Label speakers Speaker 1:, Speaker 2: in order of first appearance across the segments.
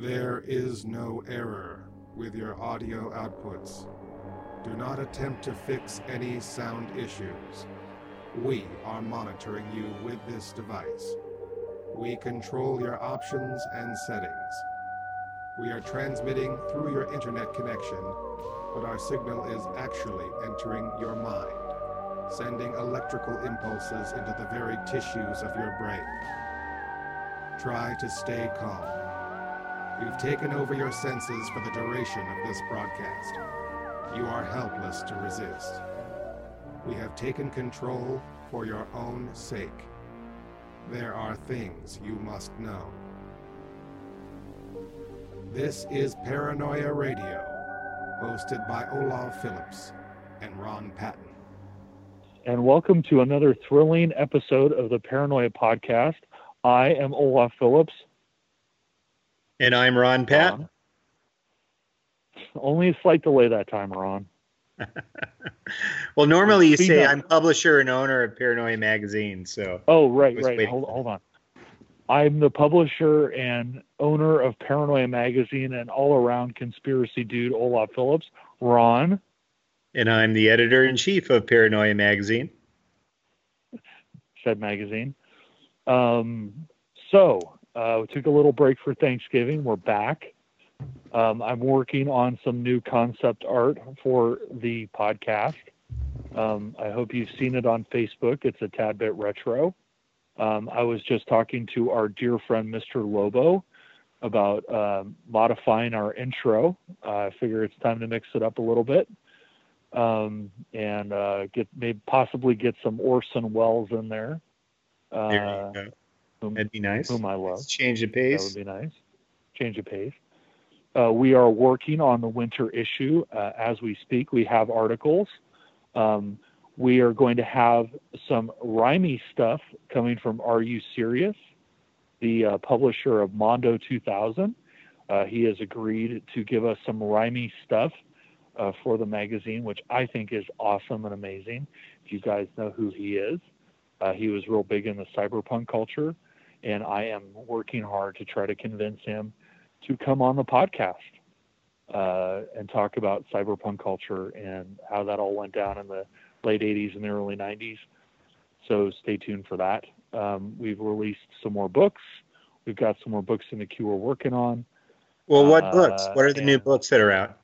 Speaker 1: There is no error with your audio outputs. Do not attempt to fix any sound issues. We are monitoring you with this device. We control your options and settings. We are transmitting through your internet connection, but our signal is actually entering your mind, sending electrical impulses into the very tissues of your brain. Try to stay calm. We've taken over your senses for the duration of this broadcast. You are helpless to resist. We have taken control for your own sake. There are things you must know. This is Paranoia Radio, hosted by Olaf Phillips and Ron Patton.
Speaker 2: And welcome to another thrilling episode of the Paranoia Podcast. I am Olaf Phillips.
Speaker 3: And I'm Ron Pat.
Speaker 2: Ron. Only a slight delay that time, Ron.
Speaker 3: well, normally you
Speaker 2: Speed
Speaker 3: say
Speaker 2: up.
Speaker 3: I'm publisher and owner of Paranoia Magazine. So
Speaker 2: Oh, right, right. Hold, hold on. I'm the publisher and owner of Paranoia Magazine and all around conspiracy dude, Olaf Phillips. Ron.
Speaker 3: and I'm the editor in chief of Paranoia Magazine.
Speaker 2: said magazine. Um, so uh, we took a little break for Thanksgiving. We're back. Um, I'm working on some new concept art for the podcast. Um, I hope you've seen it on Facebook. It's a tad bit retro. Um, I was just talking to our dear friend Mr. Lobo about um modifying our intro. Uh, I figure it's time to mix it up a little bit um, and uh, get maybe possibly get some Orson Welles in there. Uh,
Speaker 3: There.
Speaker 2: Whom,
Speaker 3: That'd be nice.
Speaker 2: whom I love.
Speaker 3: Change the pace.
Speaker 2: That would be nice. Change of pace. Uh, we are working on the winter issue uh, as we speak. We have articles. Um, we are going to have some rhymey stuff coming from Are You Serious, the uh, publisher of Mondo 2000. Uh, he has agreed to give us some rhymey stuff uh, for the magazine, which I think is awesome and amazing. If you guys know who he is, uh, he was real big in the cyberpunk culture and I am working hard to try to convince him to come on the podcast uh, and talk about cyberpunk culture and how that all went down in the late 80s and the early 90s. So stay tuned for that. Um, we've released some more books. We've got some more books in the queue we're working on.
Speaker 3: Well, what
Speaker 2: Uh,
Speaker 3: books? What are the new books that are out?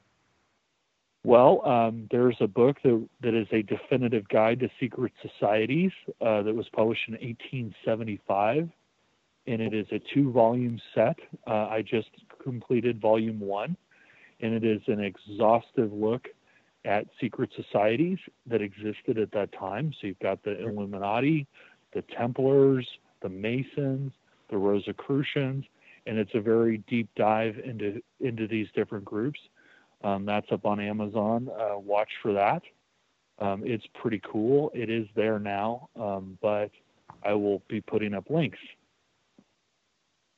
Speaker 2: Well, um, there's a book that, that is a definitive guide to secret societies uh, that was published in 1875, and it is a two volume set. Uh, I just completed volume one, and it is an exhaustive look at secret societies that existed at that time. So you've got the Illuminati, the Templars, the Masons, the Rosicrucians, and it's a very deep dive into into these different groups. Um, that's up on Amazon. Uh, watch for that. Um, it's pretty cool. It is there now, um, but I will be putting up links.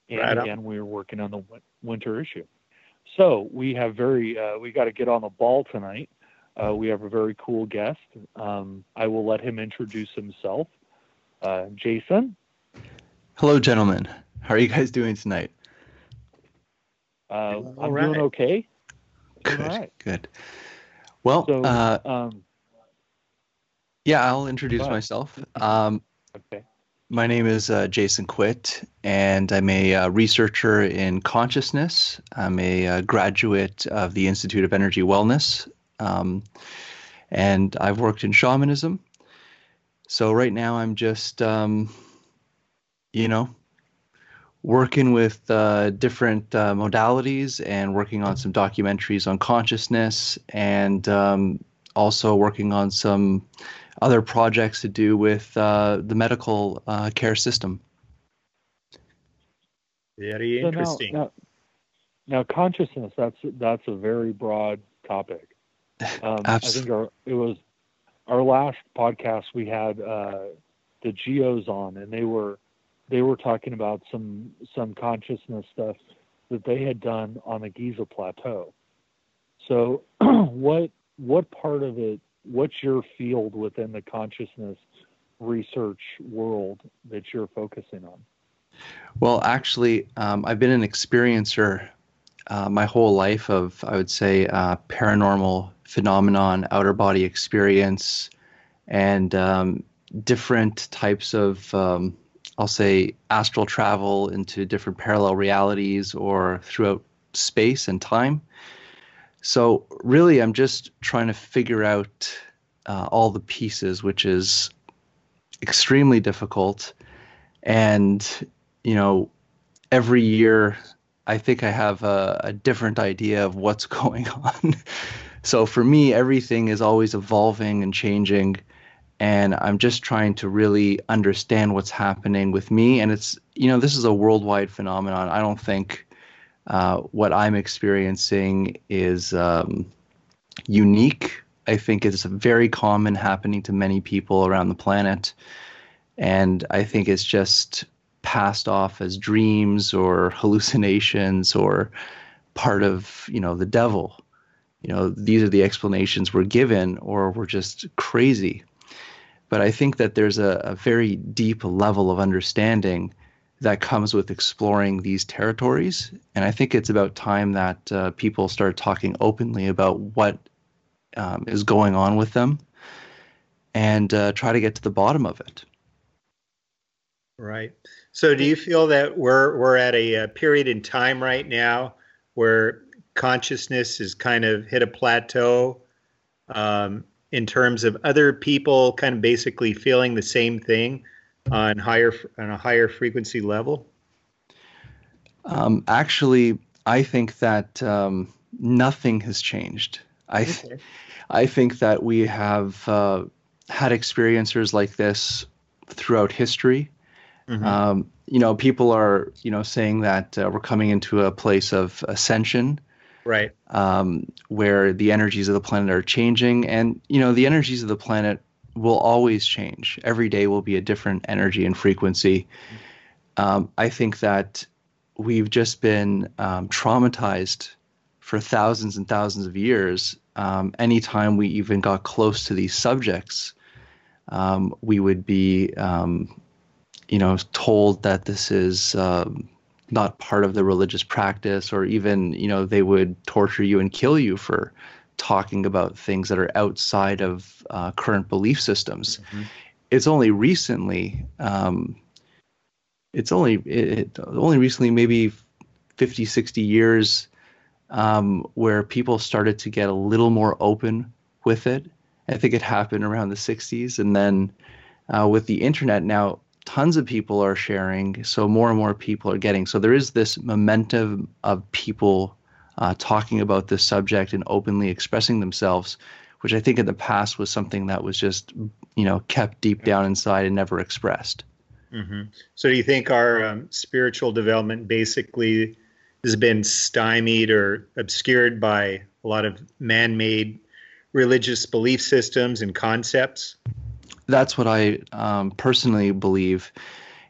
Speaker 2: And
Speaker 3: Right
Speaker 2: again, we're working on the winter issue. So we have very, uh, we got to get on the ball tonight. Uh, we have a very cool guest. Um, I will let him introduce himself. Uh, Jason,
Speaker 4: Hello, gentlemen. How are you guys doing tonight?
Speaker 2: uh,
Speaker 3: Doing
Speaker 2: I'm
Speaker 3: all
Speaker 2: doing okay. Doing
Speaker 4: Good.
Speaker 2: all right.
Speaker 4: Good. Well,
Speaker 2: So,
Speaker 4: uh,
Speaker 2: um,
Speaker 4: yeah, I'll introduce myself. Um,
Speaker 2: okay.
Speaker 4: My name is uh, Jason Quitt, and I'm a uh, researcher in consciousness. I'm a uh, graduate of the Institute of Energy Wellness, um, and I've worked in shamanism. So right now, I'm just, um, you know, working with uh, different uh, modalities and working on some documentaries on consciousness and um, also working on some other projects to do with uh, the medical uh, care system.
Speaker 3: Very
Speaker 2: So now-
Speaker 3: interesting.
Speaker 2: Now, now, consciousness, that's that's a very broad topic. Um, I think our it was our last podcast we had uh, the geos on, and they were they were talking about some some consciousness stuff that they had done on the Giza Plateau. So, what what part of it? What's your field within the consciousness research world that you're focusing on?
Speaker 4: Well, actually, um, I've been an experiencer uh, my whole life of, I would say, uh, paranormal phenomenon, outer body experience, and um, different types of, um, I'll say, astral travel into different parallel realities or throughout space and time. So, really, I'm just trying to figure out uh, all the pieces, which is extremely difficult. And, you know, every year I think I have a, a different idea of what's going on. so for me, everything is always evolving and changing. And I'm just trying to really understand what's happening with me. And it's, you know, this is a worldwide phenomenon. I don't think uh, what I'm experiencing is um, unique. I think it's very common happening to many people around the planet. And I think it's just passed off as dreams or hallucinations or part of you know the devil you know these are the explanations we're given or we're just crazy but i think that there's a, a very deep level of understanding that comes with exploring these territories. And i think it's about time that uh, people start talking openly about what um, is going on with them and uh, try to get to the bottom of it.
Speaker 3: Right. So, do you feel that we're we're at a, a, period in time right now where consciousness has kind of hit a plateau um, in terms of other people kind of basically feeling the same thing on higher on a higher frequency level?
Speaker 4: Um, actually, I think that um, nothing has changed. I okay. I think that we have uh, had experiencers like this throughout history. Mm-hmm. Um, you know, people are you know saying that uh, we're coming into a place of ascension,
Speaker 3: right?
Speaker 4: Um, where the energies of the planet are changing, and you know, the energies of the planet will always change. Every day will be a different energy and frequency. Um, I think that we've just been um, traumatized for thousands and thousands of years. Um, anytime we even got close to these subjects, um, we would be um, you know, told that this is um, not part of the religious practice, or even, you know, they would torture you and kill you for talking about things that are outside of uh, current belief systems. Mm-hmm. It's only recently, um, it's only it, only recently, maybe 50, 60 years, um, where people started to get a little more open with it. I think it happened around the 60s, and then uh, with the internet now, tons of people are sharing, so more and more people are getting. So there is this momentum of people uh, talking about this subject and openly expressing themselves, which I think in the past was something that was just, you know, kept deep down inside and never expressed.
Speaker 3: Mm-hmm. So do you think our um, spiritual development basically has been stymied or obscured by a lot of man-made religious belief systems and concepts?
Speaker 4: that's what I um, personally believe.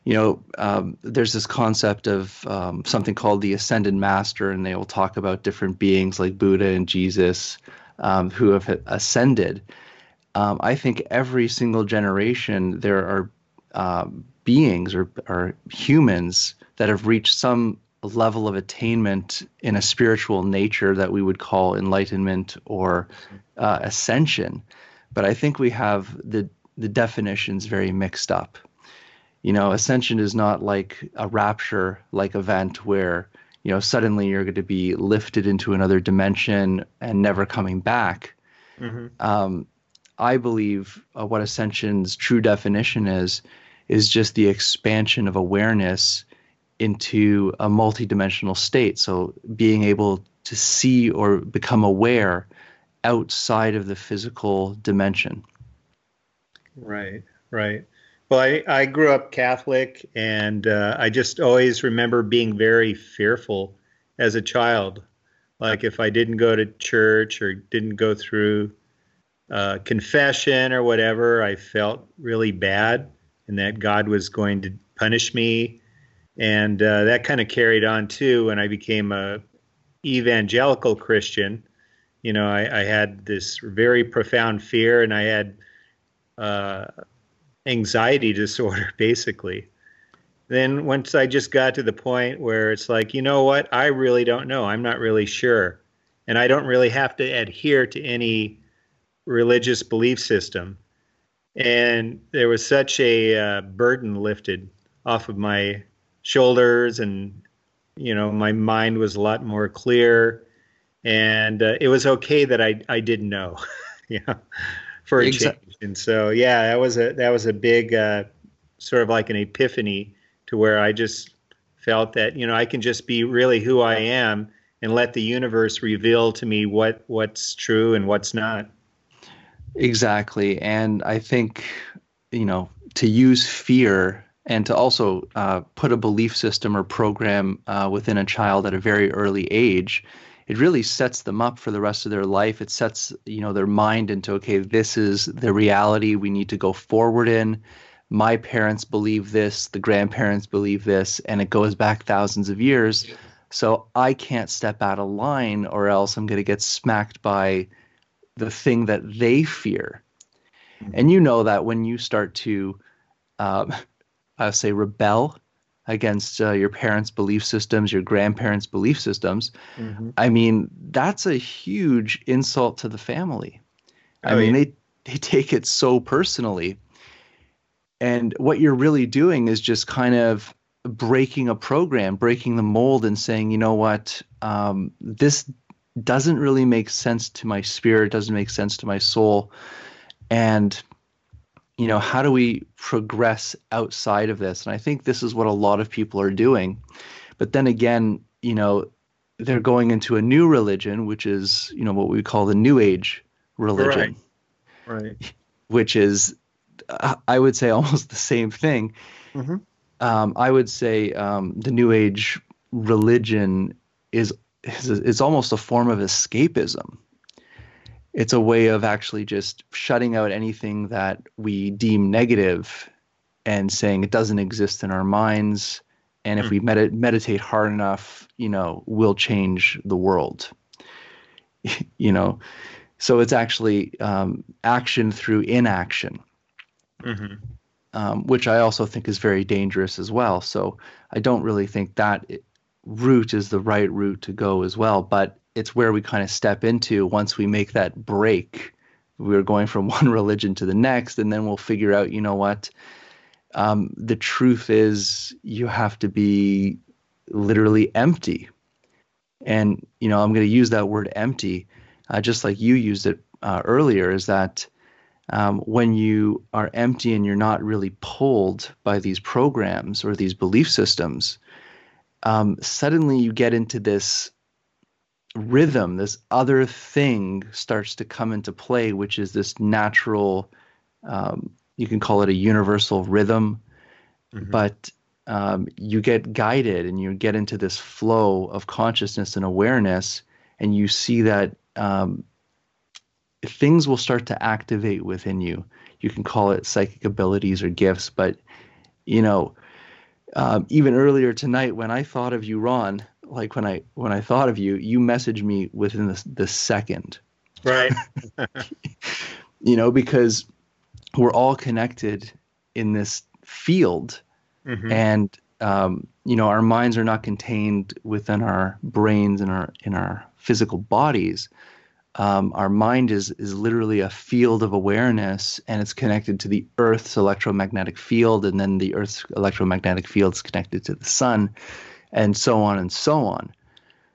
Speaker 4: You know, um, there's this concept of um, something called the ascended master, and they will talk about different beings like Buddha and Jesus um, who have ascended. Um, I think every single generation there are um, beings or, or humans that have reached some level of attainment in a spiritual nature that we would call enlightenment or uh, ascension. But I think we have the the definitions very mixed up. You know, ascension is not like a rapture like event where, you know, suddenly you're going to be lifted into another dimension and never coming back. Mm-hmm. Um, I believe uh, what ascension's true definition is is just the expansion of awareness into a multidimensional state. So being able to see or become aware outside of the physical dimension.
Speaker 3: Right, right. Well, I, I grew up Catholic, and uh, I just always remember being very fearful as a child. Like if I didn't go to church or didn't go through uh, confession or whatever, I felt really bad and that God was going to punish me. And uh, that kind of carried on too when I became a evangelical Christian. You know, I, I had this very profound fear, and I had uh, anxiety disorder, basically. then once I just got to the point where it's like, you know what, I really don't know. I'm not really sure, and I don't really have to adhere to any religious belief system. And there was such a uh, burden lifted off of my shoulders, and you know, my mind was a lot more clear, and uh, it was okay that I I didn't know, yeah, for a exactly. change. And so, yeah, that was a that was a big uh, sort of like an epiphany to where I just felt that you know I can just be really who I am and let the universe reveal to me what what's true and what's not.
Speaker 4: Exactly, and I think you know to use fear and to also uh, put a belief system or program uh, within a child at a very early age it really sets them up for the rest of their life. It sets you know their mind into okay this is the reality we need to go forward in. My parents believe this the grandparents believe this and it goes back thousands of years. So i can't step out of line or else i'm going to get smacked by the thing that they fear. Mm-hmm. and you know that when you start to um, I say rebel against uh, your parents' belief systems, your grandparents' belief systems, mm-hmm. I mean, that's a huge insult to the family. Oh, I mean, yeah. they they take it so personally. And what you're really doing is just kind of breaking a program, breaking the mold, and saying, you know what, um, this doesn't really make sense to my spirit, doesn't make sense to my soul. And you know, how do we progress outside of this? And I think this is what a lot of people are doing. But then again, you know, they're going into a new religion, which is, you know, what we call the New Age religion.
Speaker 3: Right. Right.
Speaker 4: Which is, uh, I would say, almost the same thing. Mm-hmm. Um, I would say um, the New Age religion is, is is almost a form of escapism it's a way of actually just shutting out anything that we deem negative and saying it doesn't exist in our minds. And if we hmm. med- meditate hard enough you know we'll change the world. You know? So it's actually um, action through inaction. Mm-hmm. um, which i also think is very dangerous as well. So i don't really think that route is the right route to go as well. But it's where we kind of step into once we make that break. We're going from one religion to the next, and then we'll figure out, you know what? Um, the truth is, you have to be literally empty. And, you know, I'm going to use that word empty, uh, just like you used it uh, earlier, is that um, when you are empty and you're not really pulled by these programs or these belief systems, um, suddenly you get into this rhythm, this other thing starts to come into play, which is this natural, um, you can call it a universal rhythm, mm-hmm. but um, you get guided and you get into this flow of consciousness and awareness, and you see that um, things will start to activate within you. You can call it psychic abilities or gifts, but you know, um, even earlier tonight when I thought of you, Ron, like when I when I thought of you, you messaged me within the, the second.
Speaker 3: Right.
Speaker 4: you know, because we're all connected in this field, mm-hmm. and um, you know, our minds are not contained within our brains and our in our physical bodies. Um, our mind is is literally a field of awareness, and it's connected to the Earth's electromagnetic field, and then the Earth's electromagnetic field is connected to the sun and so on and so on.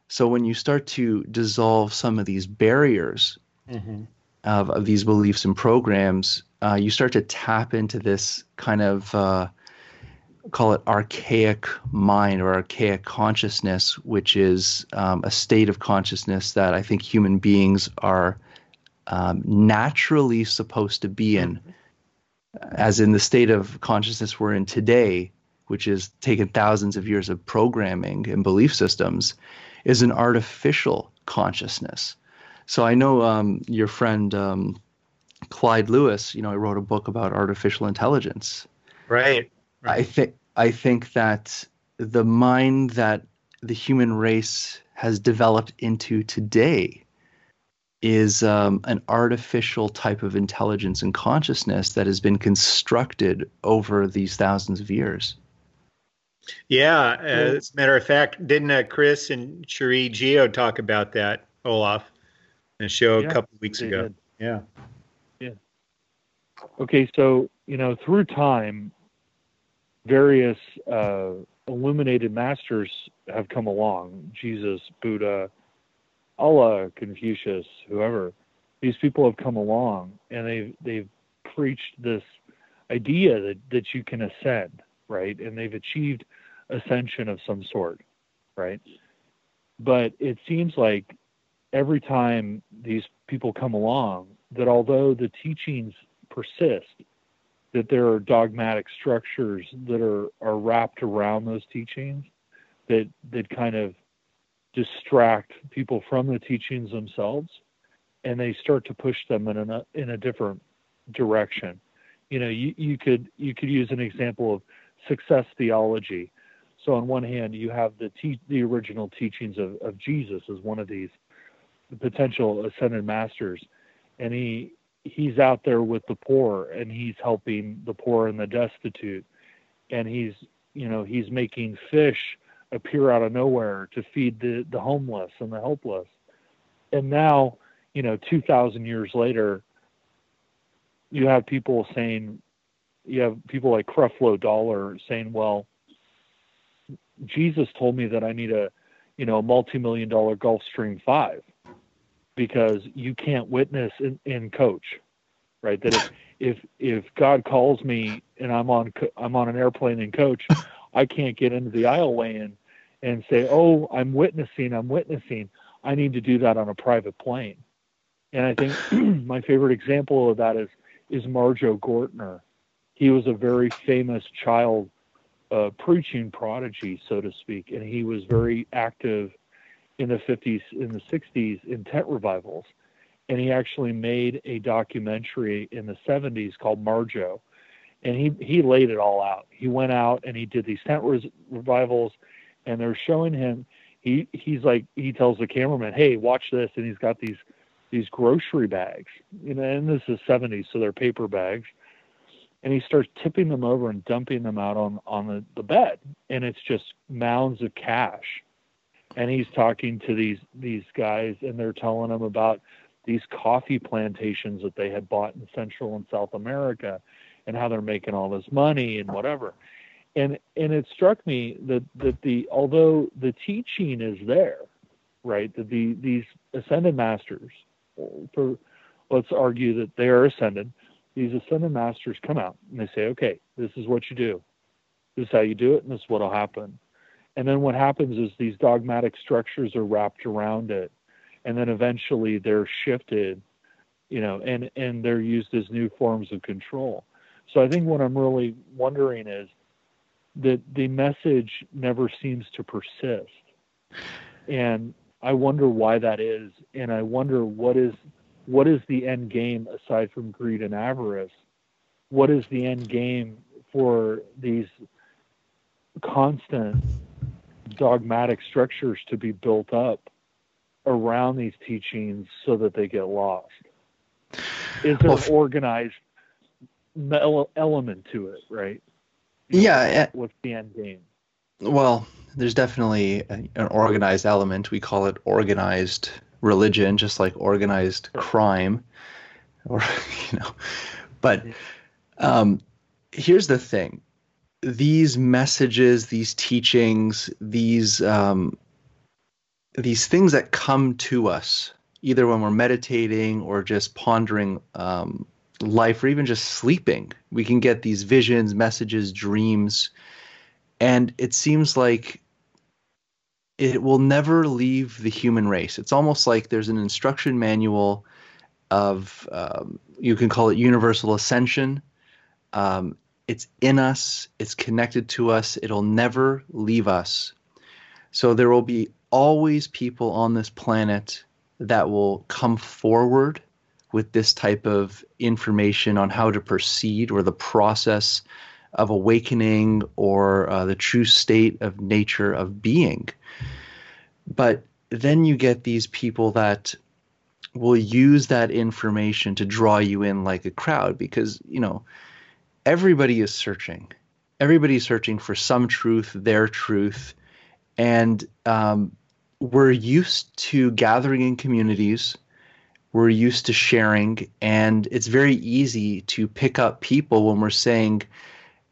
Speaker 4: So when you start to dissolve some of these barriers mm-hmm. of, of these beliefs and programs, uh, you start to tap into this kind of uh, call it archaic mind or archaic consciousness, which is um, a state of consciousness that I think human beings are um, naturally supposed to be in. Mm-hmm. As in the state of consciousness we're in today, which has taken thousands of years of programming and belief systems, is an artificial consciousness. So I know um, your friend um, Clyde Lewis, you know, he wrote a book about artificial intelligence.
Speaker 3: Right.
Speaker 4: right. I think I think that the mind that the human race has developed into today is um, an artificial type of intelligence and consciousness that has been constructed over these thousands of years.
Speaker 3: Yeah, as a matter of fact, didn't uh, Chris and Cherie Geo talk about that, Olaf, in a show
Speaker 2: Yeah,
Speaker 3: a couple weeks ago?
Speaker 2: did.
Speaker 3: Yeah.
Speaker 2: Okay, so you know, through time, various uh, illuminated masters have come along. Jesus, Buddha, Allah, Confucius, whoever. These people have come along, and they've they've preached this idea that that you can ascend, right? And they've achieved ascension of some sort, right? But it seems like every time these people come along, that although the teachings persist, that there are dogmatic structures that are, are wrapped around those teachings that that kind of distract people from the teachings themselves and they start to push them in a in a different direction. You know, you, you could you could use an example of success theology. So on one hand, you have the te- the original teachings of, of Jesus as one of these potential ascended masters, and he he's out there with the poor and he's helping the poor and the destitute, and he's you know he's making fish appear out of nowhere to feed the the homeless and the helpless, and now you know two thousand years later, you have people saying, you have people like Creflo Dollar saying, well. Jesus told me that I need a, you know, a multi-million dollar Gulfstream five because you can't witness in, in coach, right? That if, if if God calls me and I'm on I'm on an airplane in coach, I can't get into the aisleway and and say, oh, I'm witnessing, I'm witnessing. I need to do that on a private plane. And I think my favorite example of that is is Marjoe Gortner. He was a very famous child uh, preaching prodigy, so to speak, and he was very active in the 50s, in the 60s, in tent revivals. And he actually made a documentary in the 70s called Marjoe, and he he laid it all out. He went out and he did these tent revivals, and they're showing him. He he's like he tells the cameraman, "Hey, watch this," and he's got these these grocery bags, you know, and this is 70s, so they're paper bags and he starts tipping them over and dumping them out on on the, the bed. And it's just mounds of cash. And he's talking to these these guys and they're telling him about these coffee plantations that they had bought in central and south america and how they're making all this money and whatever. And and it struck me that that the although the teaching is there right that the these ascended masters for let's argue that they are ascended these ascended masters come out and they say, okay, this is what you do. This is how you do it, and this is what will happen. And then what happens is these dogmatic structures are wrapped around it, and then eventually they're shifted, you know, and and they're used as new forms of control. So I think what I'm really wondering is that the message never seems to persist, and I wonder why that is, and I wonder what is what is the end game aside from greed and avarice? What is the end game for these constant dogmatic structures to be built up around these teachings so that they get lost? Is there
Speaker 4: Well,
Speaker 2: an organized element to it, right?
Speaker 4: Yeah, eh,
Speaker 2: What's the end game?
Speaker 4: Well, there's definitely an organized element. We call it organized religion, just like organized crime, or you know. But um, here's the thing: these messages, these teachings, these um, these things that come to us, either when we're meditating or just pondering um, life, or even just sleeping, we can get these visions, messages, dreams and it seems like it will never leave the human race. It's almost like there's an instruction manual of um, you can call it universal ascension. Um, it's in us. It's connected to us. It'll never leave us. So there will be always people on this planet that will come forward with this type of information on how to proceed or the process of awakening or uh, the true state of nature of being. But then you get these people that will use that information to draw you in like a crowd because, you know, everybody is searching. everybody's searching for some truth, their truth, and um, we're used to gathering in communities. We're used to sharing, and it's very easy to pick up people when we're saying,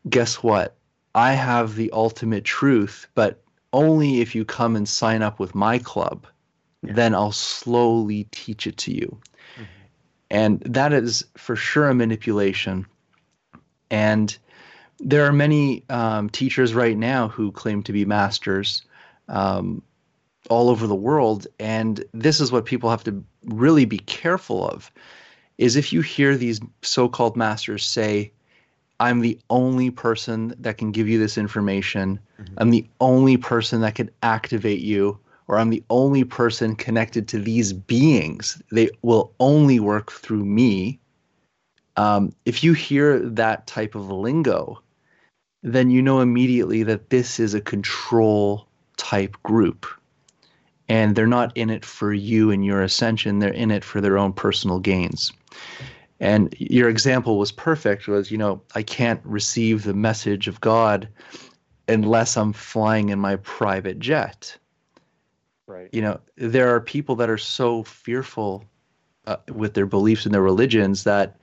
Speaker 4: "Guess what? I have the ultimate truth, but only if you come and sign up with my club, yeah. then I'll slowly teach it to you." Mm-hmm. And that is for sure a manipulation. And there are many um, teachers right now who claim to be masters um, all over the world, and this is what people have to really be careful of: is if you hear these so-called masters say, "I'm the only person that can give you this information. Mm-hmm. I'm the only person that can activate you." Or I'm the only person connected to these beings. They will only work through me. Um, if you hear that type of lingo, then you know immediately that this is a control type group. And they're not in it for you and your ascension, they're in it for their own personal gains. And your example was perfect was, you know, I can't receive the message of God unless I'm flying in my private jet.
Speaker 2: Right.
Speaker 4: You know, there are people that are so fearful uh, with their beliefs and their religions that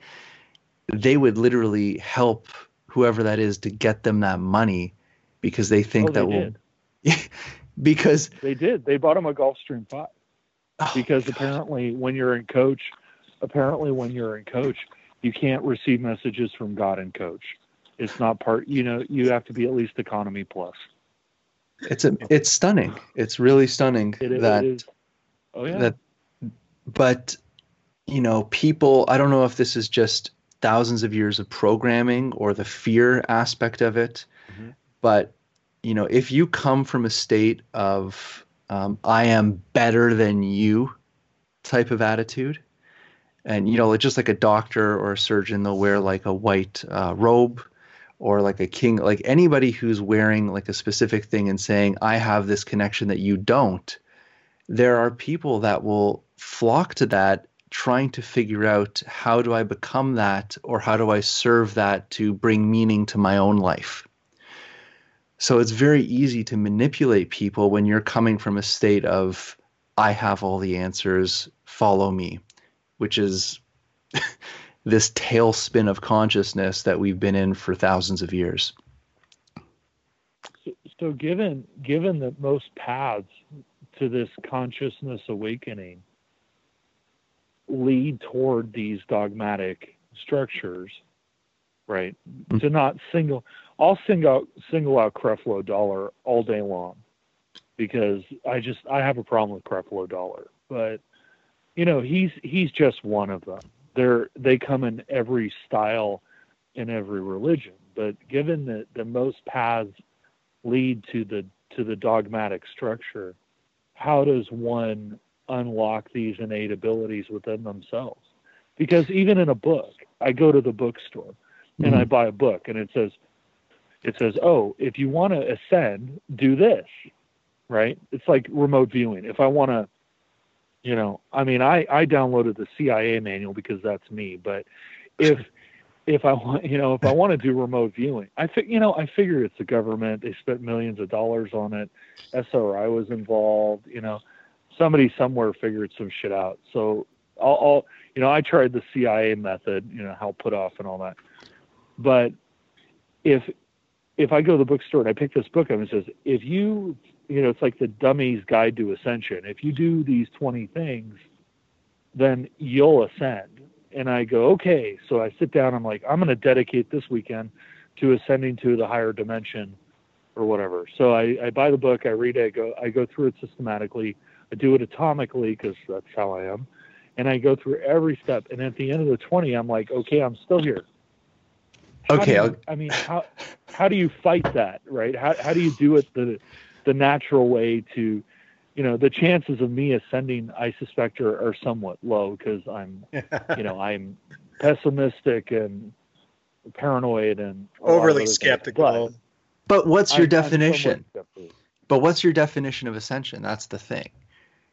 Speaker 4: they would literally help whoever that is to get them that money because they think oh, that will because
Speaker 2: they did they bought him a gulfstream 5 oh, because apparently when you're in coach apparently when you're in coach you can't receive messages from god in coach it's not part you know you have to be at least economy plus
Speaker 4: it's a it's stunning it's really stunning
Speaker 2: it,
Speaker 4: that
Speaker 2: it oh yeah
Speaker 4: that but you know people i don't know if this is just thousands of years of programming or the fear aspect of it. Mm-hmm. But you know, if you come from a state of um, I am better than you type of attitude, and you know, just like a doctor or a surgeon, they'll wear like a white uh, robe or like a king, like anybody who's wearing like a specific thing and saying, I have this connection that you don't. There are people that will flock to that trying to figure out how do I become that or how do I serve that to bring meaning to my own life. So it's very easy to manipulate people when you're coming from a state of, I have all the answers, follow me, which is this tailspin of consciousness that we've been in for thousands of years.
Speaker 2: So, so given given that most paths to this consciousness awakening lead toward these dogmatic structures, right? Mm-hmm. To not single, I'll single out, single out Creflo Dollar all day long because I just I have a problem with Creflo Dollar, but you know he's he's just one of them. They're they come in every style in every religion, but given that the most paths lead to the to the dogmatic structure, how does one unlock these innate abilities within themselves. Because even in a book, I go to the bookstore and mm-hmm. I buy a book and it says, it says, oh, if you want to ascend, do this, right? It's like remote viewing. If I want to, you know, I mean, I, I downloaded the CIA manual because that's me, but if, if I want, you know, if I want to do remote viewing, I think, you know, I figure it's the government. They spent millions of dollars on it. SRI was involved, you know, somebody somewhere figured some shit out. So I'll, I'll, you know, I tried the CIA method, you know, Hal Puthoff and all that. But if if I go to the bookstore and I pick this book up and it says, if you, you know, it's like the Dummy's Guide to Ascension. If you do these 20 things, then you'll ascend. And I go, okay. So I sit down. I'm like, I'm going to dedicate this weekend to ascending to the higher dimension or whatever. So I, I buy the book, I read it, I go, I go through it systematically. I do it atomically because that's how I am. And I go through every step. And at the end of the 20, I'm like, okay, I'm still here. How
Speaker 4: okay.
Speaker 2: You, I mean, how, how do you fight that, right? How, how do you do it the, the natural way to, you know, the chances of me ascending, I suspect, are, are somewhat low because I'm, you know, I'm pessimistic and paranoid and
Speaker 3: overly skeptical.
Speaker 2: But,
Speaker 4: but, what's your I, definition? But what's your definition of ascension? That's the thing.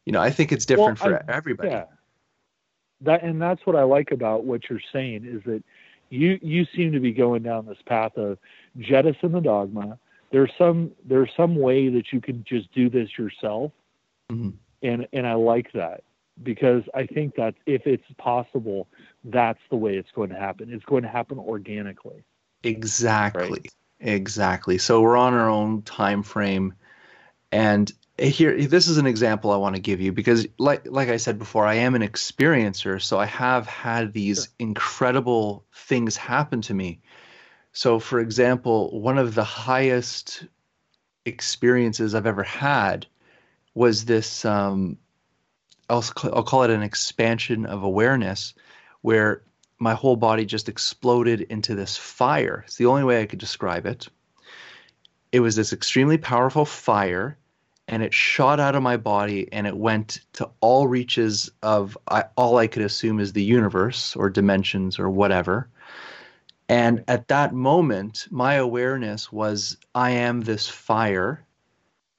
Speaker 4: You know, I think it's different well, for I, everybody.
Speaker 2: Yeah. That and that's what I like about what you're saying is that you you seem to be going down this path of jettison the dogma. There's some there's some way that you can just do this yourself,
Speaker 4: mm-hmm.
Speaker 2: and and I like that because I think that if it's possible, that's the way it's going to happen. It's going to happen organically.
Speaker 4: Exactly. Right? Exactly. So we're on our own time frame, and here this is an example I want to give you because, like like I said before, I am an experiencer, so I have had these sure. incredible things happen to me. So, for example, one of the highest experiences I've ever had was this um, I'll, I'll call it an expansion of awareness where my whole body just exploded into this fire. It's the only way I could describe it. It was this extremely powerful fire, and it shot out of my body and it went to all reaches of I, all I could assume is the universe or dimensions or whatever. And at that moment, my awareness was I am this fire,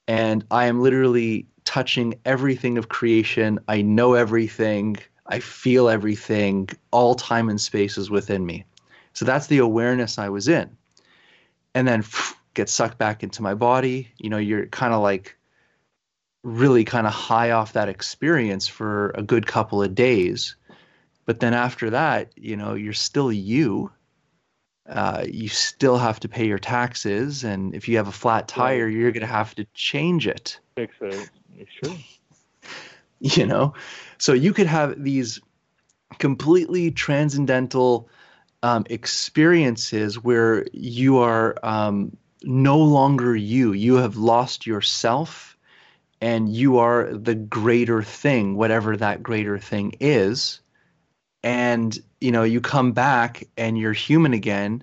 Speaker 4: and I am literally touching everything of creation. I know everything. I feel everything. All time and space is within me. So that's the awareness I was in. And then get sucked back into my body. You know, you're kind of like really kind of high off that experience for a good couple of days. But then after that, you know, you're still you. Uh, you still have to pay your taxes. And if you have a flat tire, you're going to have to change it.
Speaker 2: Fix it. Sure.
Speaker 4: You know, so you could have these completely transcendental um, experiences where you are um, no longer you. You have lost yourself and you are the greater thing, whatever that greater thing is. And, you know, you come back and you're human again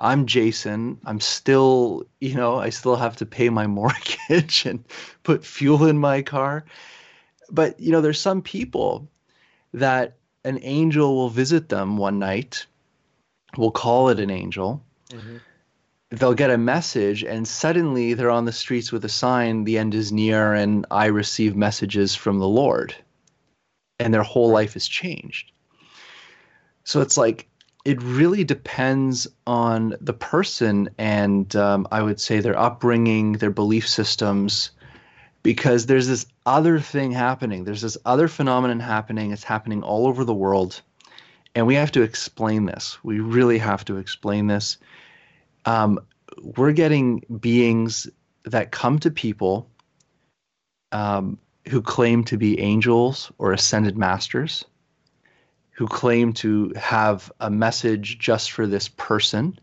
Speaker 4: I'm Jason. I'm still, you know, I still have to pay my mortgage and put fuel in my car. But, you know, there's some people that an angel will visit them one night. We'll call it an angel. Mm-hmm. They'll get a message, and suddenly they're on the streets with a sign, The end is near, and I receive messages from the Lord. And their whole life is changed. So it's like it really depends on the person and um, I would say their upbringing, their belief systems, because there's this other thing happening. There's this other phenomenon happening. It's happening all over the world. And we have to explain this. We really have to explain this. Um, we're getting beings that come to people um, who claim to be angels or ascended masters who claim to have a message just for this person.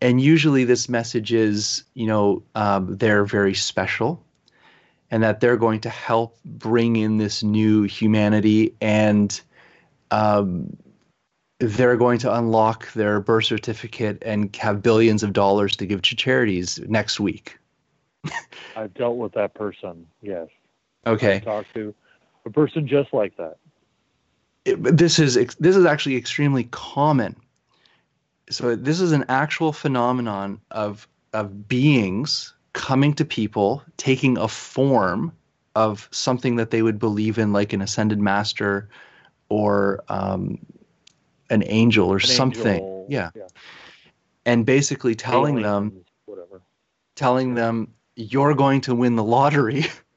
Speaker 4: And usually, this message is, you know, um, they're very special and that they're going to help bring in this new humanity and um, they're going to unlock their birth certificate and have billions of dollars to give to charities next week.
Speaker 2: I've dealt with that person, yes.
Speaker 4: Okay.
Speaker 2: I talked to a person just like that
Speaker 4: it, this is this is actually extremely common. So this is an actual phenomenon of of beings coming to people, taking a form of something that they would believe in, like an ascended master or um, an angel or an something. Angel, yeah. yeah. And basically telling Aliens, them, whatever. telling them, you're going to win the lottery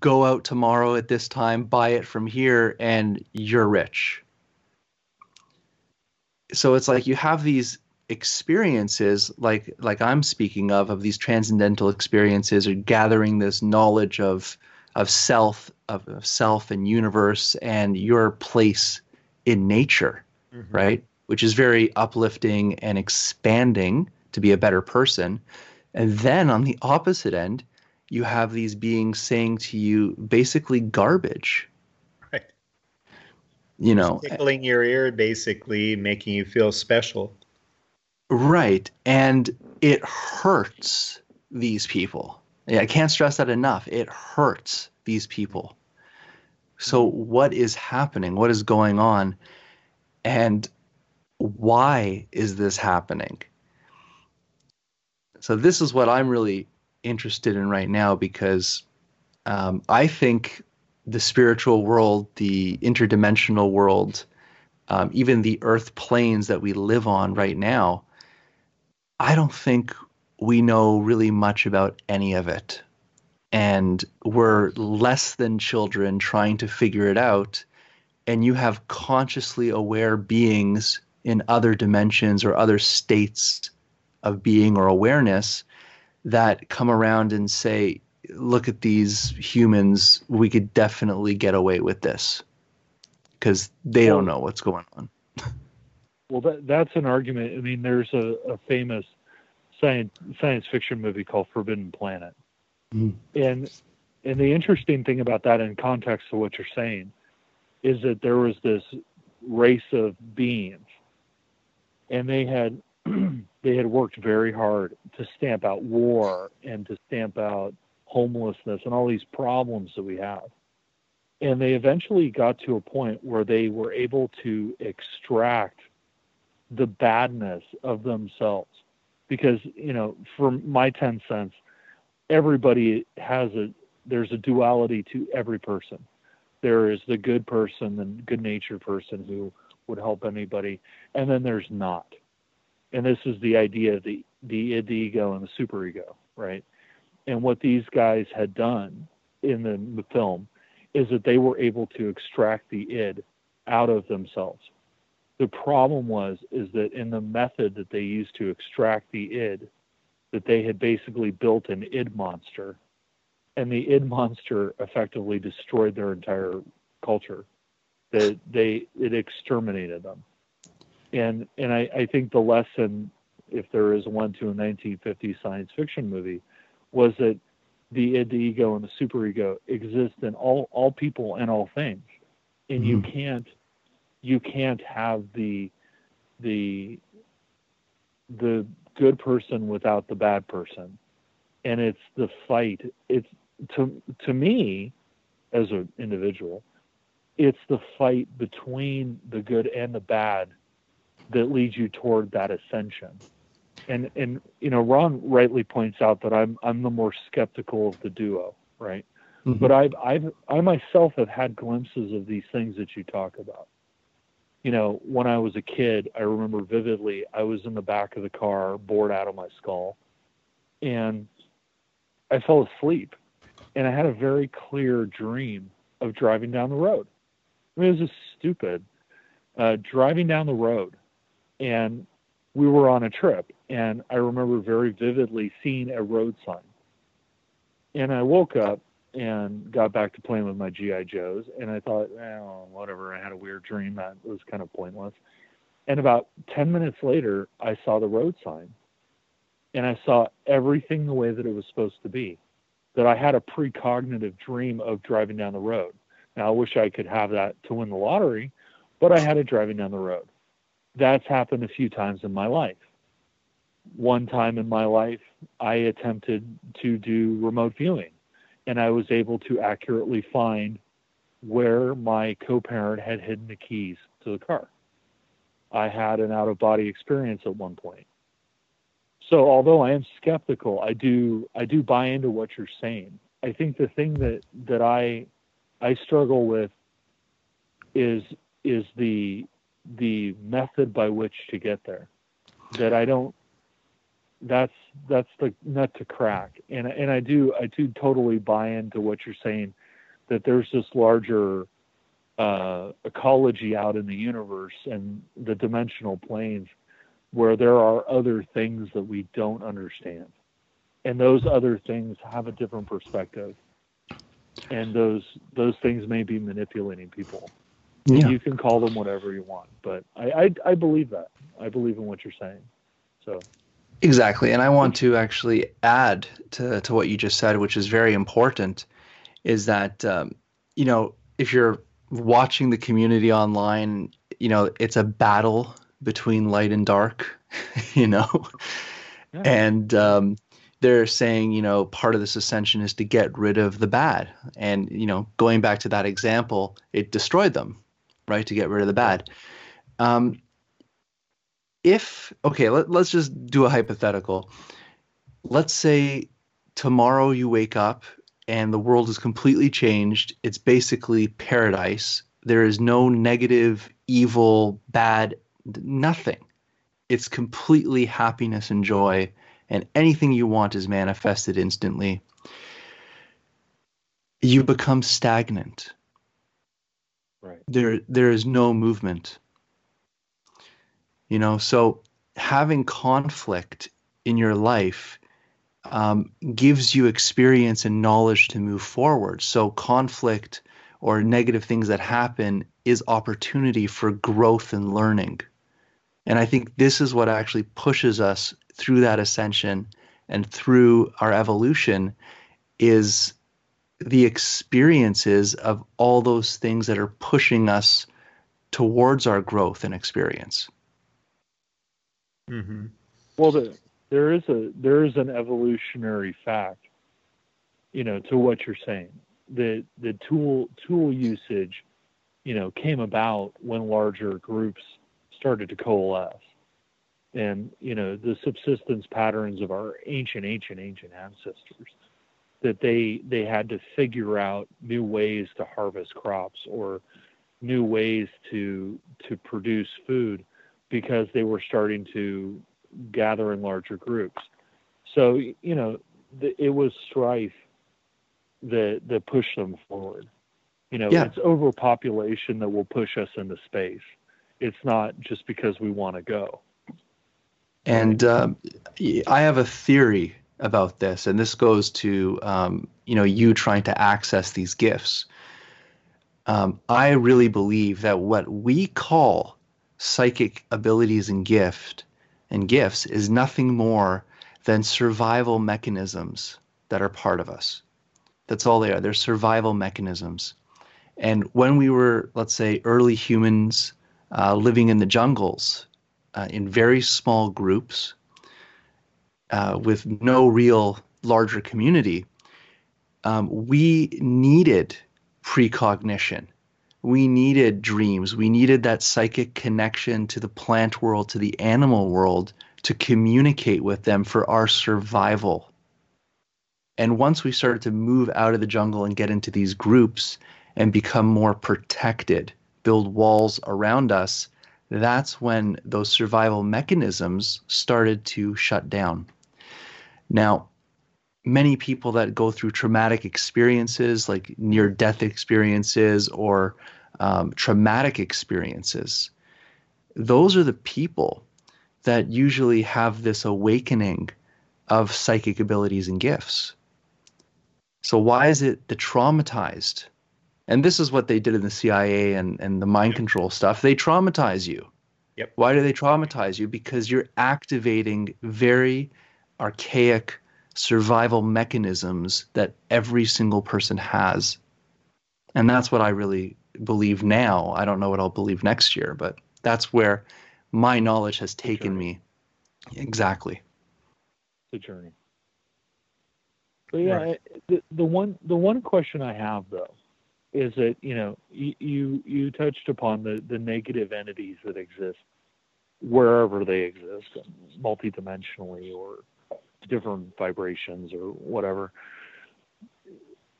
Speaker 4: go out tomorrow at this time, buy it from here, and you're rich. So it's like you have these experiences like like I'm speaking of of these transcendental experiences or gathering this knowledge of of self of, of self and universe and your place in nature mm-hmm. right which is very uplifting and expanding to be a better person and then on the opposite end you have these beings saying to you basically garbage.
Speaker 3: Right.
Speaker 4: You know,
Speaker 3: tickling your ear, basically making you feel special.
Speaker 4: Right. And it hurts these people. Yeah, I can't stress that enough. It hurts these people. So, hmm. what is happening? What is going on? And why is this happening? So, this is what I'm really interested in right now because um, I think the spiritual world, the interdimensional world, um, even the earth planes that we live on right now, I don't think we know really much about any of it. And we're less than children trying to figure it out. And you have consciously aware beings in other dimensions or other states of being or awareness that come around and say, look at these humans, we could definitely get away with this because they don't know what's going on.
Speaker 2: well, that, that's an argument. I mean, there's a, a famous science science fiction movie called Forbidden Planet, mm. and and the interesting thing about that, in context of what you're saying, is that there was this race of beings, and they had they had worked very hard to stamp out war and to stamp out homelessness and all these problems that we have. And they eventually got to a point where they were able to extract the badness of themselves. Because, you know, for my 10 cents, everybody has a, there's a duality to every person. There is the good person, the good natured person who would help anybody, and then there's not. And this is the idea of the, the id, ego, and the superego, right? And what these guys had done in the film is that they were able to extract the id out of themselves. The problem was is that in the method that they used to extract the id, that they had basically built an id monster, and the id monster effectively destroyed their entire culture. That they it exterminated them, and and I, I think the lesson, if there is one to a 1950 science fiction movie, was that the id, the ego, and the superego exist in all all people and all things, and mm-hmm. you can't you can't have the the the good person without the bad person, and it's the fight. It's to to me as an individual, it's the fight between the good and the bad that leads you toward that ascension and and you know Ron rightly points out that I'm I'm the more skeptical of the duo, right? Mm-hmm. But I've I've I myself have had glimpses of these things that you talk about. You know, when I was a kid, I remember vividly I was in the back of the car, bored out of my skull, and I fell asleep, and I had a very clear dream of driving down the road. I mean, it was just stupid. Uh, driving down the road, and we were on a trip, and I remember very vividly seeing a road sign. And I woke up and got back to playing with my GI Joes, and I thought, well, whatever. I had a weird dream that was kind of pointless. And about ten minutes later, I saw the road sign, and I saw everything the way that it was supposed to be. That I had a precognitive dream of driving down the road. Now I wish I could have that to win the lottery, but I had it driving down the road that's happened a few times in my life. One time in my life, I attempted to do remote viewing, and I was able to accurately find where my co parent had hidden the keys to the car. I had an out of body experience at one point. So although I am skeptical, I do I do buy into what you're saying. I think the thing that that I I struggle with is is the the method by which to get there. That I don't. That's that's the nut to crack, and and I do I do totally buy into what you're saying, that there's this larger uh, ecology out in the universe and the dimensional planes where there are other things that we don't understand, and those other things have a different perspective, and those those things may be manipulating people. Yeah. You can call them whatever you want, but I, I, I believe that. I believe in what you're saying. So
Speaker 4: exactly, and I want to actually add to to what you just said, which is very important, is that um, you know if you're watching the community online, you know it's a battle between light and dark, you know, yeah. and um, they're saying, you know, part of this ascension is to get rid of the bad. And, you know, going back to that example, it destroyed them right? To get rid of the bad. Um, if okay, let, let's just do a hypothetical. Let's say tomorrow you wake up and the world is completely changed. It's basically paradise. There is no negative, evil, bad, nothing. it's completely happiness and joy, and anything you want is manifested instantly. You become stagnant. There, there is no movement. You know, so having conflict in your life um, gives you experience and knowledge to move forward. So conflict or negative things that happen is opportunity for growth and learning. And I think this is what actually pushes us through that ascension and through our evolution is the experiences of all those things that are pushing us towards our growth and experience.
Speaker 3: Mm-hmm.
Speaker 2: Well, the, there is a there is an evolutionary fact, you know, to what you're saying. The the tool tool usage, you know, came about when larger groups started to coalesce, and you know the subsistence patterns of our ancient ancient ancient ancestors that they they had to figure out new ways to harvest crops or new ways to to produce food because they were starting to gather in larger groups. So you know, the, it was strife that that pushed them forward. You know,
Speaker 4: Yeah.
Speaker 2: it's overpopulation that will push us into space. It's not just because we want to go.
Speaker 4: And um, I have a theory about this, and this goes to um, you know you trying to access these gifts. Um, I really believe that what we call psychic abilities and gift and gifts is nothing more than survival mechanisms that are part of us. That's all they are. They're survival mechanisms. And when we were, let's say, early humans uh, living in the jungles, uh, in very small groups uh, with no real larger community, um, we needed precognition. We needed dreams. We needed that psychic connection to the plant world, to the animal world, to communicate with them for our survival. And once we started to move out of the jungle and get into these groups and become more protected, build walls around us, that's when those survival mechanisms started to shut down. Now, many people that go through traumatic experiences, like near death experiences or um, traumatic experiences, those are the people that usually have this awakening of psychic abilities and gifts. So, why is it the traumatized? And this is what they did in the CIA and, and the mind control stuff. They traumatize you.
Speaker 3: Yep.
Speaker 4: Why do they traumatize you? Because you're activating very archaic survival mechanisms that every single person has. And that's what I really believe now. I don't know what I'll believe next year, but that's where my knowledge has taken me. Exactly.
Speaker 2: the journey. But yeah,
Speaker 3: Right.
Speaker 2: the, the one the one question I have though is that you know you you, you touched upon the the negative entities that exist wherever they exist, multidimensionally or different vibrations or whatever.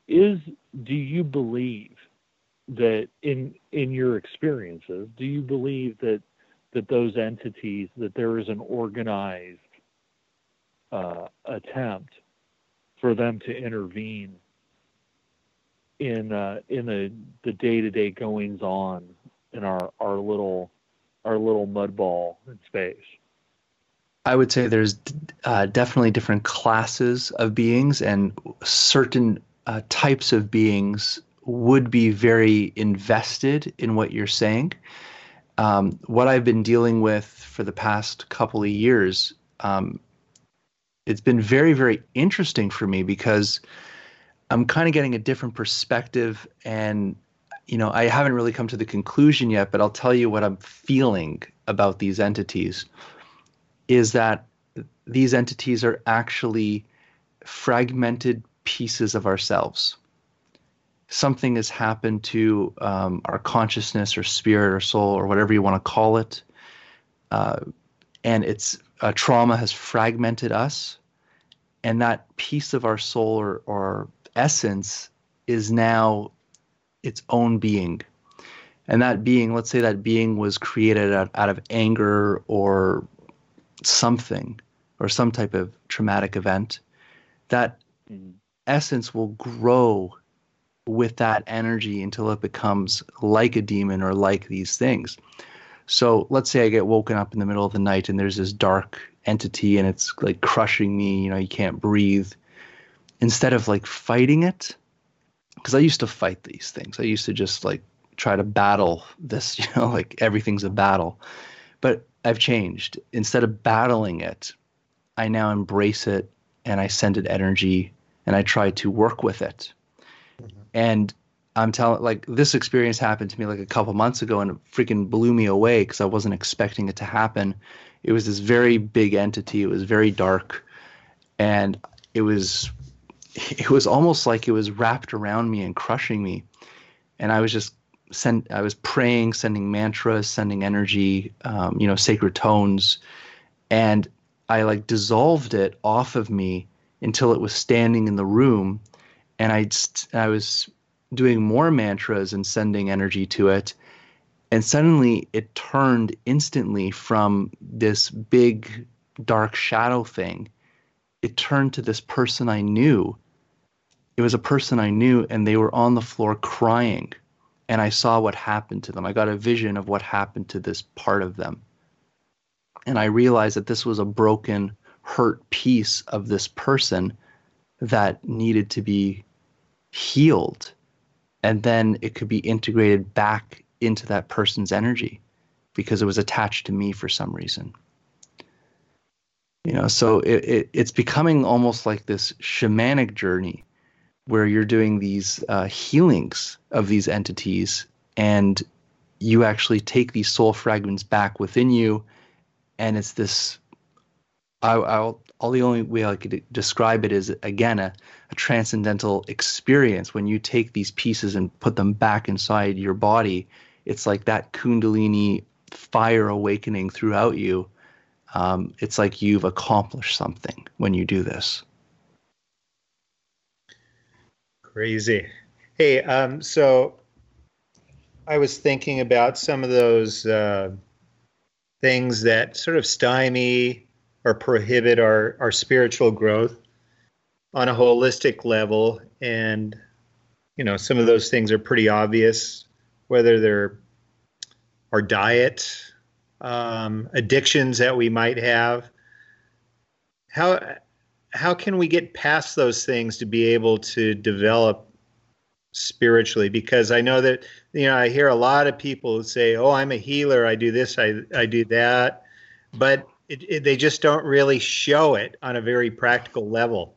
Speaker 2: Is do you believe that in in your experiences, do you believe that that those entities that there is an organized uh, attempt for them to intervene in uh, in the the day to day goings on in our our little our little mud ball in space.
Speaker 4: I would say there's uh, definitely different classes of beings, and certain uh, types of beings would be very invested in what you're saying. Um, what I've been dealing with for the past couple of years, um, it's been very, very interesting for me because I'm kind of getting a different perspective, and you know, I haven't really come to the conclusion yet, but I'll tell you what I'm feeling about these entities is that these entities are actually fragmented pieces of ourselves. Something has happened to um, our consciousness or spirit or soul or whatever you want to call it. Uh, and it's uh, trauma has fragmented us. And that piece of our soul or, or essence is now its own being. And that being, let's say that being was created out, out of anger or something or some type of traumatic event, that mm-hmm. essence will grow with that energy until it becomes like a demon or like these things. So let's say I get woken up in the middle of the night and there's this dark entity and it's like crushing me, you know, you can't breathe. Instead of like fighting it, because I used to fight these things. I used to just like try to battle this, you know, like everything's a battle. But I've changed. Instead of battling it, I now embrace it and I send it energy and I try to work with it. Mm-hmm. And I'm telling like this experience happened to me like a couple months ago and it freaking blew me away because I wasn't expecting it to happen. It was this very big entity. It was very dark and it was it was almost like it was wrapped around me and crushing me. And I was just send I was praying, sending mantras, sending energy, um, you know, sacred tones, and I like dissolved it off of me until it was standing in the room, and I I was doing more mantras and sending energy to it, and suddenly it turned instantly from this big dark shadow thing. It turned to this person I knew. It was a person I knew, and they were on the floor crying and I saw what happened to them. I got a vision of what happened to this part of them. And I realized that this was a broken, hurt piece of this person that needed to be healed. And then it could be integrated back into that person's energy because it was attached to me for some reason. You know, so it, it, it's becoming almost like this shamanic journey where you're doing these uh, healings of these entities and you actually take these soul fragments back within you. And it's this I, will all the only way I could describe it is again a, a transcendental experience. When you take these pieces and put them back inside your body it's like that kundalini fire awakening throughout you. Um, it's like you've accomplished something when you do this
Speaker 3: Crazy. Hey, um, so I was thinking about some of those uh, things that sort of stymie or prohibit our, our spiritual growth on a holistic level. And, you know, some of those things are pretty obvious, whether they're our diet, um, addictions that we might have. How how can we get past those things to be able to develop spiritually? Because i know that you know i hear a lot of people say oh i'm a healer. I do this i, I do that. But it, it, they just don't really show it on a very practical level.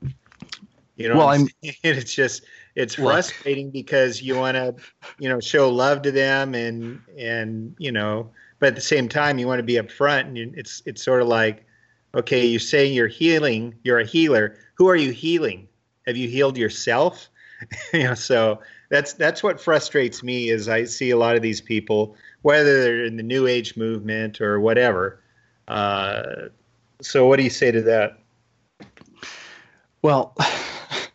Speaker 3: You know well i'm it's just it's frustrating because you want to you know show love to them and and you know but at the same time you want to be upfront and it's it's sort of like okay, you say you're healing, you're a healer. Who are you healing? Have you healed yourself? you know, so that's that's what frustrates me is I see a lot of these people, whether they're in the New Age movement or whatever. Uh, so, what do you say to that?
Speaker 4: Well,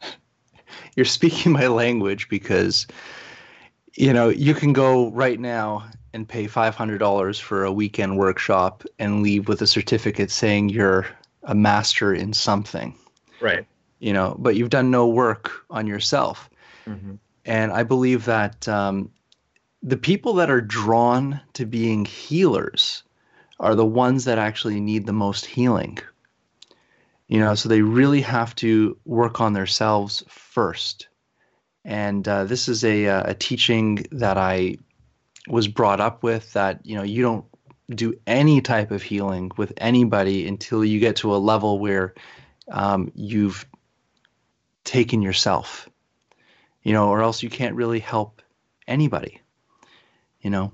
Speaker 4: you're speaking my language because you know you can go right now and pay $500 for a weekend workshop and leave with a certificate saying you're a master in something.
Speaker 3: Right.
Speaker 4: You know, but you've done no work on yourself. Mm-hmm. And I believe that um, the people that are drawn to being healers are the ones that actually need the most healing. You know, so they really have to work on themselves first. And uh, this is a, uh, a teaching that I was brought up with that you know you don't do any type of healing with anybody until you get to a level where um, you've taken yourself you know or else you can't really help anybody you know?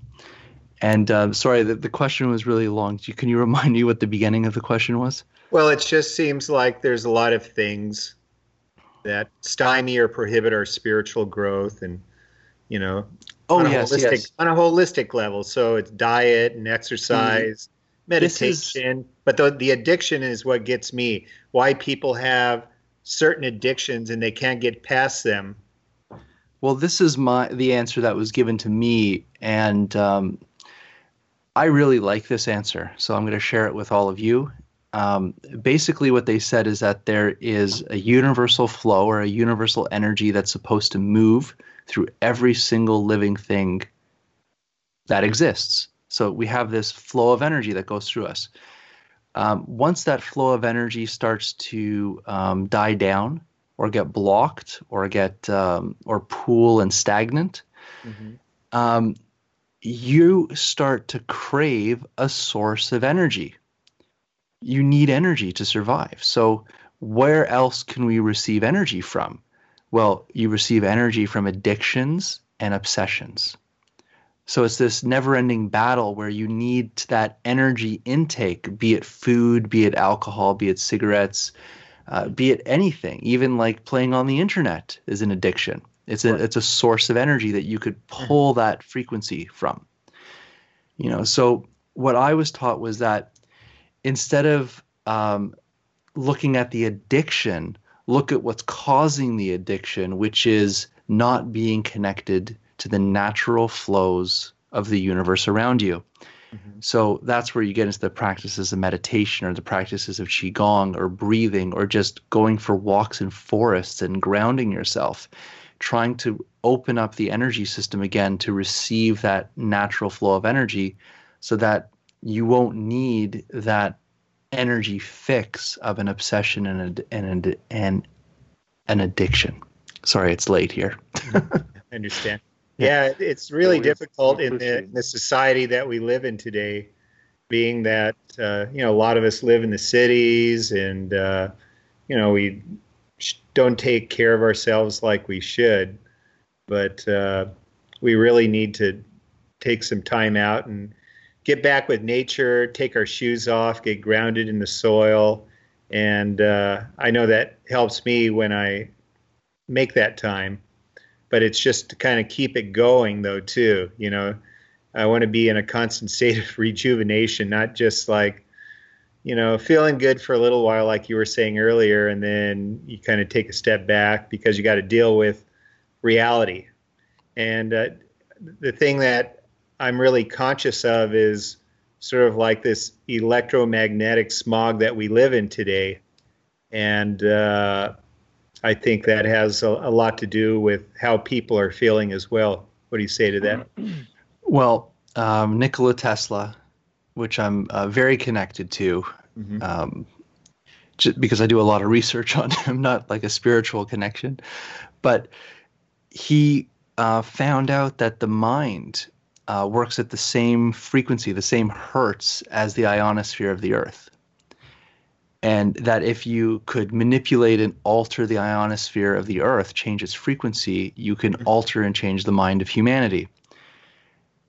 Speaker 4: And uh, sorry the, the question was really long. Can you remind me what the beginning of the question was?
Speaker 3: Well it just seems like there's a lot of things that stymie or prohibit our spiritual growth and you know
Speaker 4: oh
Speaker 3: on
Speaker 4: yes, yes.
Speaker 3: on a holistic level so it's diet and exercise mm. meditation is, but the, the addiction is what gets me why people have certain addictions and they can't get past them
Speaker 4: well this is my the answer that was given to me and um, i really like this answer so i'm going to share it with all of you um, basically what they said is that there is a universal flow or a universal energy that's supposed to move through every single living thing that exists. So we have this flow of energy that goes through us. Um, once that flow of energy starts to um, die down or get blocked or get um, or pool and stagnant, mm-hmm. Um, you start to crave a source of energy. You need energy to survive. So where else can we receive energy from? Well, you receive energy from addictions and obsessions. So it's this never ending battle where you need that energy intake, be it food, be it alcohol, be it cigarettes, uh, be it anything, even like playing on the internet is an addiction. It's a, it's a source of energy that you could pull that frequency from. You know, so what I was taught was that instead of um, looking at the addiction, look at what's causing the addiction, which is not being connected to the natural flows of the universe around you. Mm-hmm. So that's where you get into the practices of meditation or the practices of qigong or breathing or just going for walks in forests and grounding yourself, trying to open up the energy system again to receive that natural flow of energy so that you won't need that energy fix of an obsession and, a, and, and an addiction. Sorry, it's late here.
Speaker 3: I understand. Yeah, it's really difficult in the, in the, society that we live in today, being that uh, you know a lot of us live in the cities, and uh, you know we don't take care of ourselves like we should. But uh, we really need to take some time out and get back with nature, take our shoes off, get grounded in the soil, and uh, I know that helps me when I make that time but it's just to kind of keep it going though too you know? I want to be in a constant state of rejuvenation not just like you know feeling good for a little while like you were saying earlier and then you kind of take a step back because you got to deal with reality. And uh, the thing that i'm really conscious of is sort of like this electromagnetic smog that we live in today and uh, I think that has a, a, lot to do with how people are feeling as well. What do you say to that?
Speaker 4: Well, um, Nikola Tesla, which I'm uh, very connected to, mm-hmm. um, because I do a lot of research on him, not like a spiritual connection, but he uh, found out that the mind uh, works at the same frequency, the same hertz as the ionosphere of the Earth and that if you could manipulate and alter the ionosphere of the earth change its frequency you can mm-hmm. alter and change the mind of humanity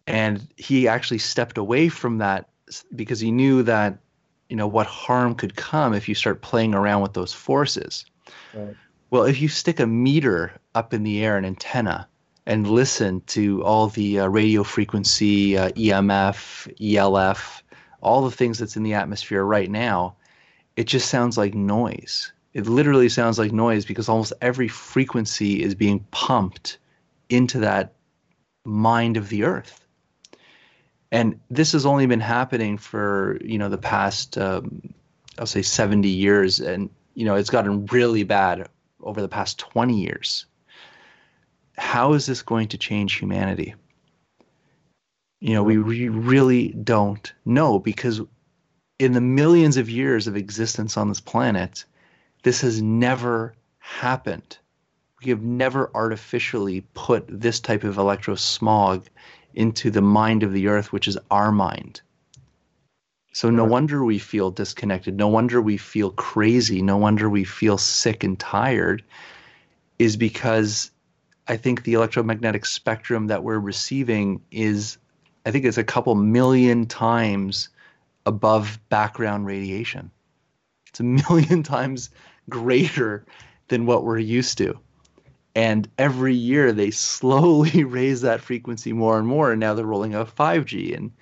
Speaker 4: and he actually stepped away from that because he knew that you know what harm could come if you start playing around with those forces right. well if you stick a meter up in the air an antenna and listen to all the uh, radio frequency uh, emf elf all the things that's in the atmosphere right now it just sounds like noise. It literally sounds like noise because almost every frequency is being pumped into that mind of the earth. And this has only been happening for, you know, the past, um, I'll say 70 years. And, you know, it's gotten really bad over the past 20 years. How is this going to change humanity? You know, we re- really don't know because in the millions of years of existence on this planet, this has never happened. We have never artificially put this type of electrosmog into the mind of the earth, which is our mind. So no wonder we feel disconnected. No wonder we feel crazy. No wonder we feel sick and tired, is because I think the electromagnetic spectrum that we're receiving is, I think it's a couple million times above background radiation. It's a million times greater than what we're used to. And every year they slowly raise that frequency more and more. And now they're rolling out 5G. And,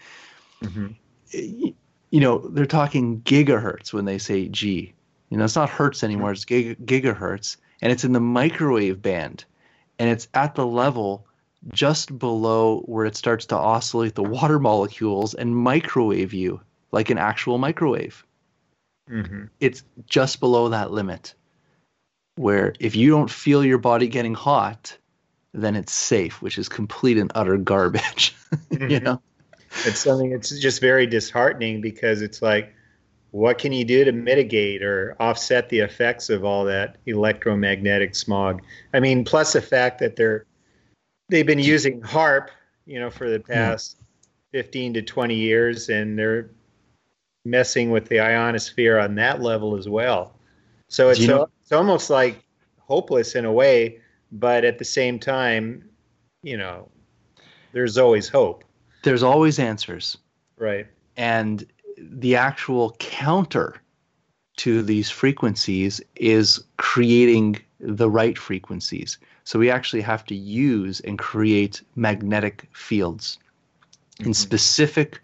Speaker 4: mm-hmm. you know, they're talking gigahertz when they say G. You know, it's not hertz anymore, it's gig- gigahertz. And it's in the microwave band. And it's at the level just below where it starts to oscillate the water molecules and microwave you like an actual microwave.
Speaker 3: Mm-hmm.
Speaker 4: It's just below that limit where if you don't feel your body getting hot, then it's safe, which is complete and utter garbage. you
Speaker 3: Mhm.
Speaker 4: know?
Speaker 3: It's something. It's just very disheartening because it's like, what can you do to mitigate or offset the effects of all that electromagnetic smog? I mean, plus the fact that they're they've been using HAARP, you know, for the hmm. past fifteen to twenty years, and they're messing with the ionosphere on that level as well. So it's
Speaker 4: know-
Speaker 3: it's almost like hopeless in a way, but at the same time, you know, there's always hope,
Speaker 4: There's always answers.
Speaker 3: right?
Speaker 4: and the actual counter to these frequencies is creating the right frequencies. So we actually have to use and create magnetic fields in
Speaker 3: Mhm.
Speaker 4: specific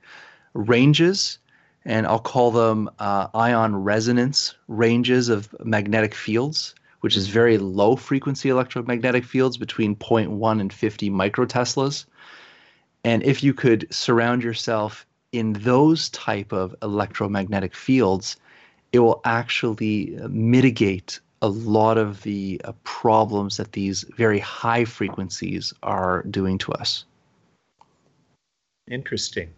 Speaker 4: ranges, and I'll call them uh, ion resonance ranges of magnetic fields, which is very low frequency electromagnetic fields between 0.1 and 50 microteslas. And if you could surround yourself in those type of electromagnetic fields, it will actually uh, mitigate a lot of the uh, problems that these very high frequencies are doing to us.
Speaker 3: Interesting.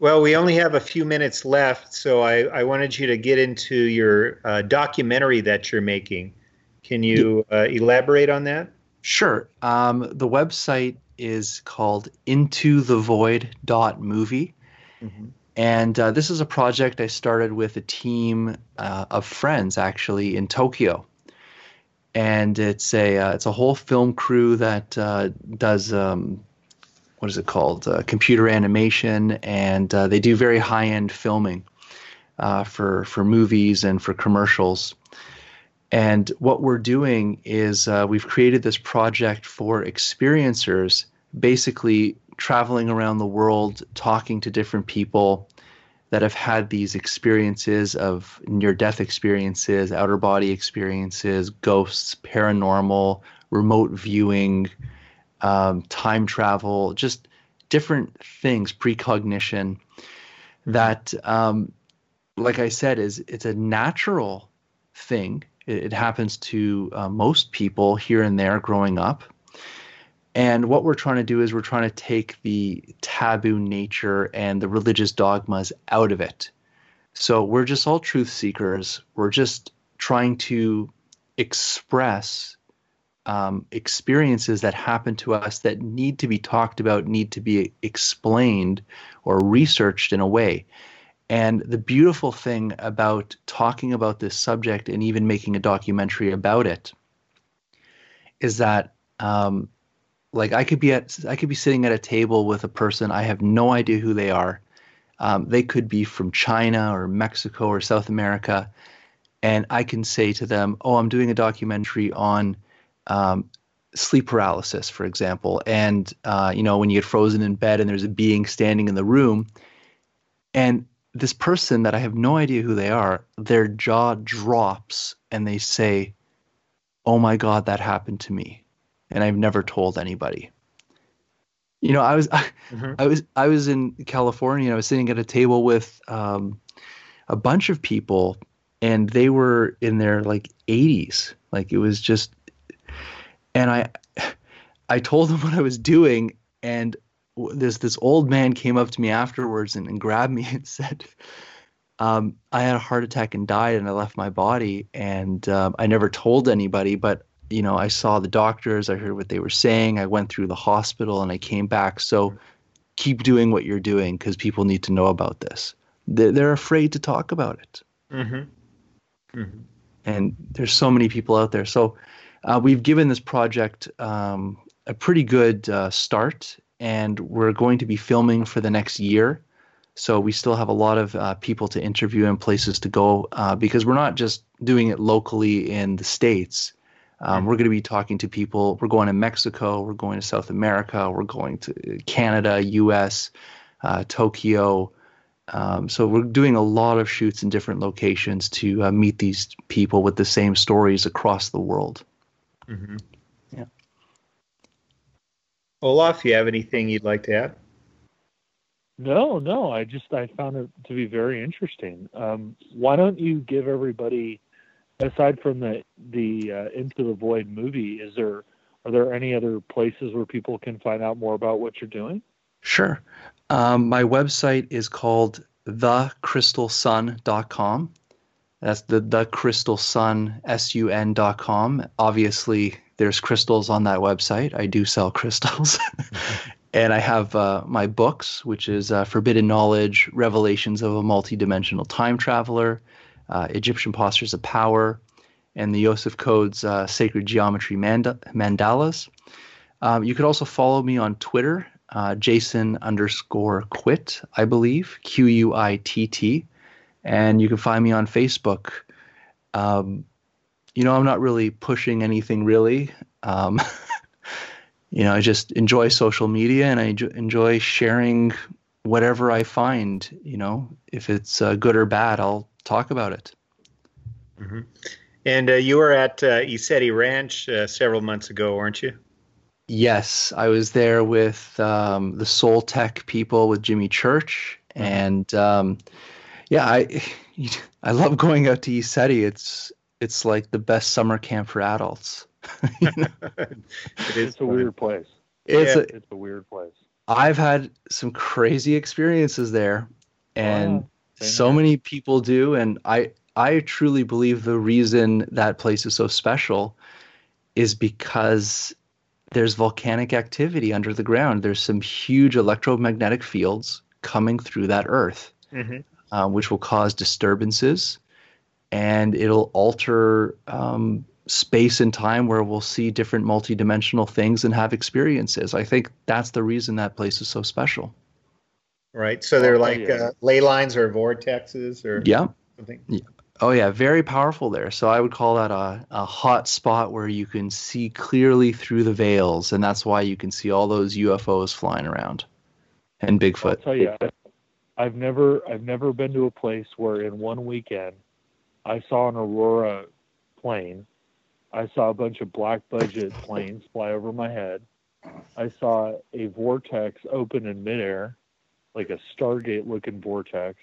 Speaker 3: Well, we only have a few minutes left, so I, I wanted you to get into your uh, documentary that you're making. Can you uh, elaborate on that?
Speaker 4: Sure. Um, the website is called intothevoid.movie. And uh, this is a project I started with a team uh, of friends actually in Tokyo. And it's a uh, it's a whole film crew that uh, does um, what is it called uh, computer animation, and uh, they do very high end filming for for movies and for commercials. And what we're doing is we've created this project for experiencers, basically traveling around the world, talking to different people that have had these experiences of near death experiences, outer body experiences, ghosts, paranormal, remote viewing, um, time travel, just different things, precognition that, um, like I said, is it's a natural thing. It, it happens to uh, most people here and there growing up. And what we're trying to do is we're trying to take the taboo nature and the religious dogmas out of it. So we're just all truth seekers. We're just trying to express um, experiences that happen to us that need to be talked about, need to be explained or researched in a way. And the beautiful thing about talking about this subject and even making a documentary about it is that um, like I could be at I could be sitting at a table with a person I have no idea who they are. Um, they could be from China or Mexico or South America, and I can say to them, "Oh, I'm doing a documentary on um, sleep paralysis, for example, and uh, you know when you get frozen in bed and there's a being standing in the room, and this person that I have no idea who they are, their jaw drops and they say, "Oh my God, that happened to me." And I've never told anybody. You know, I was I,
Speaker 3: Mhm.
Speaker 4: I was I was in California. and I was sitting at a table with um, a bunch of people, and they were in their like 80s. Like it was just, and I I told them what I was doing, and this this old man came up to me afterwards and, and grabbed me and said. Um, I had a heart attack and died, and I left my body, and um, I never told anybody. But you know, I saw the doctors, I heard what they were saying, I went through the hospital, and I came back. So keep doing what you're doing because people need to know about this. They're, they're afraid to talk about it.
Speaker 3: Mm-hmm. Mm-hmm.
Speaker 4: And there's so many people out there. So uh, we've given this project um, a pretty good uh, start, and we're going to be filming for the next year. So we still have a lot of uh, people to interview and places to go uh, because we're not just doing it locally in the States. Um, We're going to be talking to people. We're going to Mexico. We're going to South America. We're going to Canada, U.S., uh, Tokyo. Um, so we're doing a lot of shoots in different locations to uh, meet these people with the same stories across the world.
Speaker 3: Mm-hmm.
Speaker 4: Yeah.
Speaker 3: Olaf, you have anything you'd like to add?
Speaker 2: No, no. I just I found it to be very interesting. Um, why don't you give everybody, aside from the the uh, Into the Void movie, is there are there any other places where people can find out more about what you're doing?
Speaker 4: Sure. Um, my website is called thecrystalsun.com. That's the the crystal sun s-u-n.com. Obviously, there's crystals on that website. I do sell crystals. and I have uh, my books, which is uh, Forbidden Knowledge, Revelations of a Multidimensional Time Traveler, uh, Egyptian Postures of Power, and the Yosef Codes uh, Sacred Geometry Mand- Mandalas. Um, you could also follow me on Twitter, uh, Jason underscore quit, I believe, Q U I T T. And you can find me on Facebook. Um, you know, I'm not really pushing anything really. Um, you know, I just enjoy social media and I enjoy sharing whatever I find. You know, if it's uh, good or bad, I'll talk about it.
Speaker 3: Mm-hmm. And uh, you were at uh, ECETI Ranch uh, several months ago, weren't you?
Speaker 4: Yes, I was there with um, the Soul Tech people with Jimmy Church, mm-hmm. and um, yeah, I I love going out to ECETI. It's it's like the best summer camp for adults.
Speaker 2: it is it's a weird place.
Speaker 4: It's
Speaker 2: yeah, a, it's a weird place.
Speaker 4: I've had some crazy experiences there, and so many people do, and I I truly believe the reason that place is so special is because there's volcanic activity under the ground. There's some huge electromagnetic fields coming through that earth, mm-hmm. uh, which will cause disturbances and it'll alter um, space and time where we'll see different multidimensional things and have experiences. I think that's the reason that place is so special.
Speaker 3: Right. So they're like uh, ley lines or vortexes or
Speaker 4: yeah. something. Yeah. Oh yeah, very powerful there. So I would call that a, a hot spot where you can see clearly through the veils, and that's why you can see all those UFOs flying around and Bigfoot. I'll
Speaker 2: tell you, I've never I've never been to a place where in one weekend I saw an Aurora plane. I saw a bunch of black budget planes fly over my head. I saw a vortex open in midair, like a Stargate looking vortex.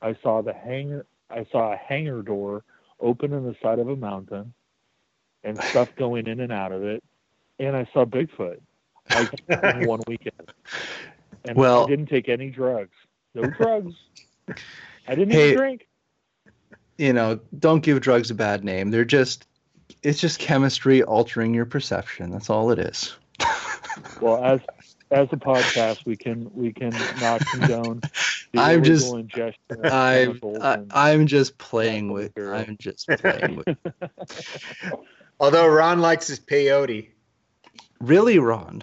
Speaker 2: I saw the hangar I saw a hangar door open in the side of a mountain and stuff going in and out of it. And I saw Bigfoot like in one weekend. And well, I didn't take any drugs. No drugs. I didn't hey, even drink
Speaker 4: you know, don't give drugs a bad name. They're just it's just chemistry altering your perception. That's all it is.
Speaker 2: well, as as a podcast, we can we can not condone.
Speaker 4: I'm just I'm I, am just playing with I'm just playing with.
Speaker 3: Although Ron likes his peyote.
Speaker 4: Really, Ron?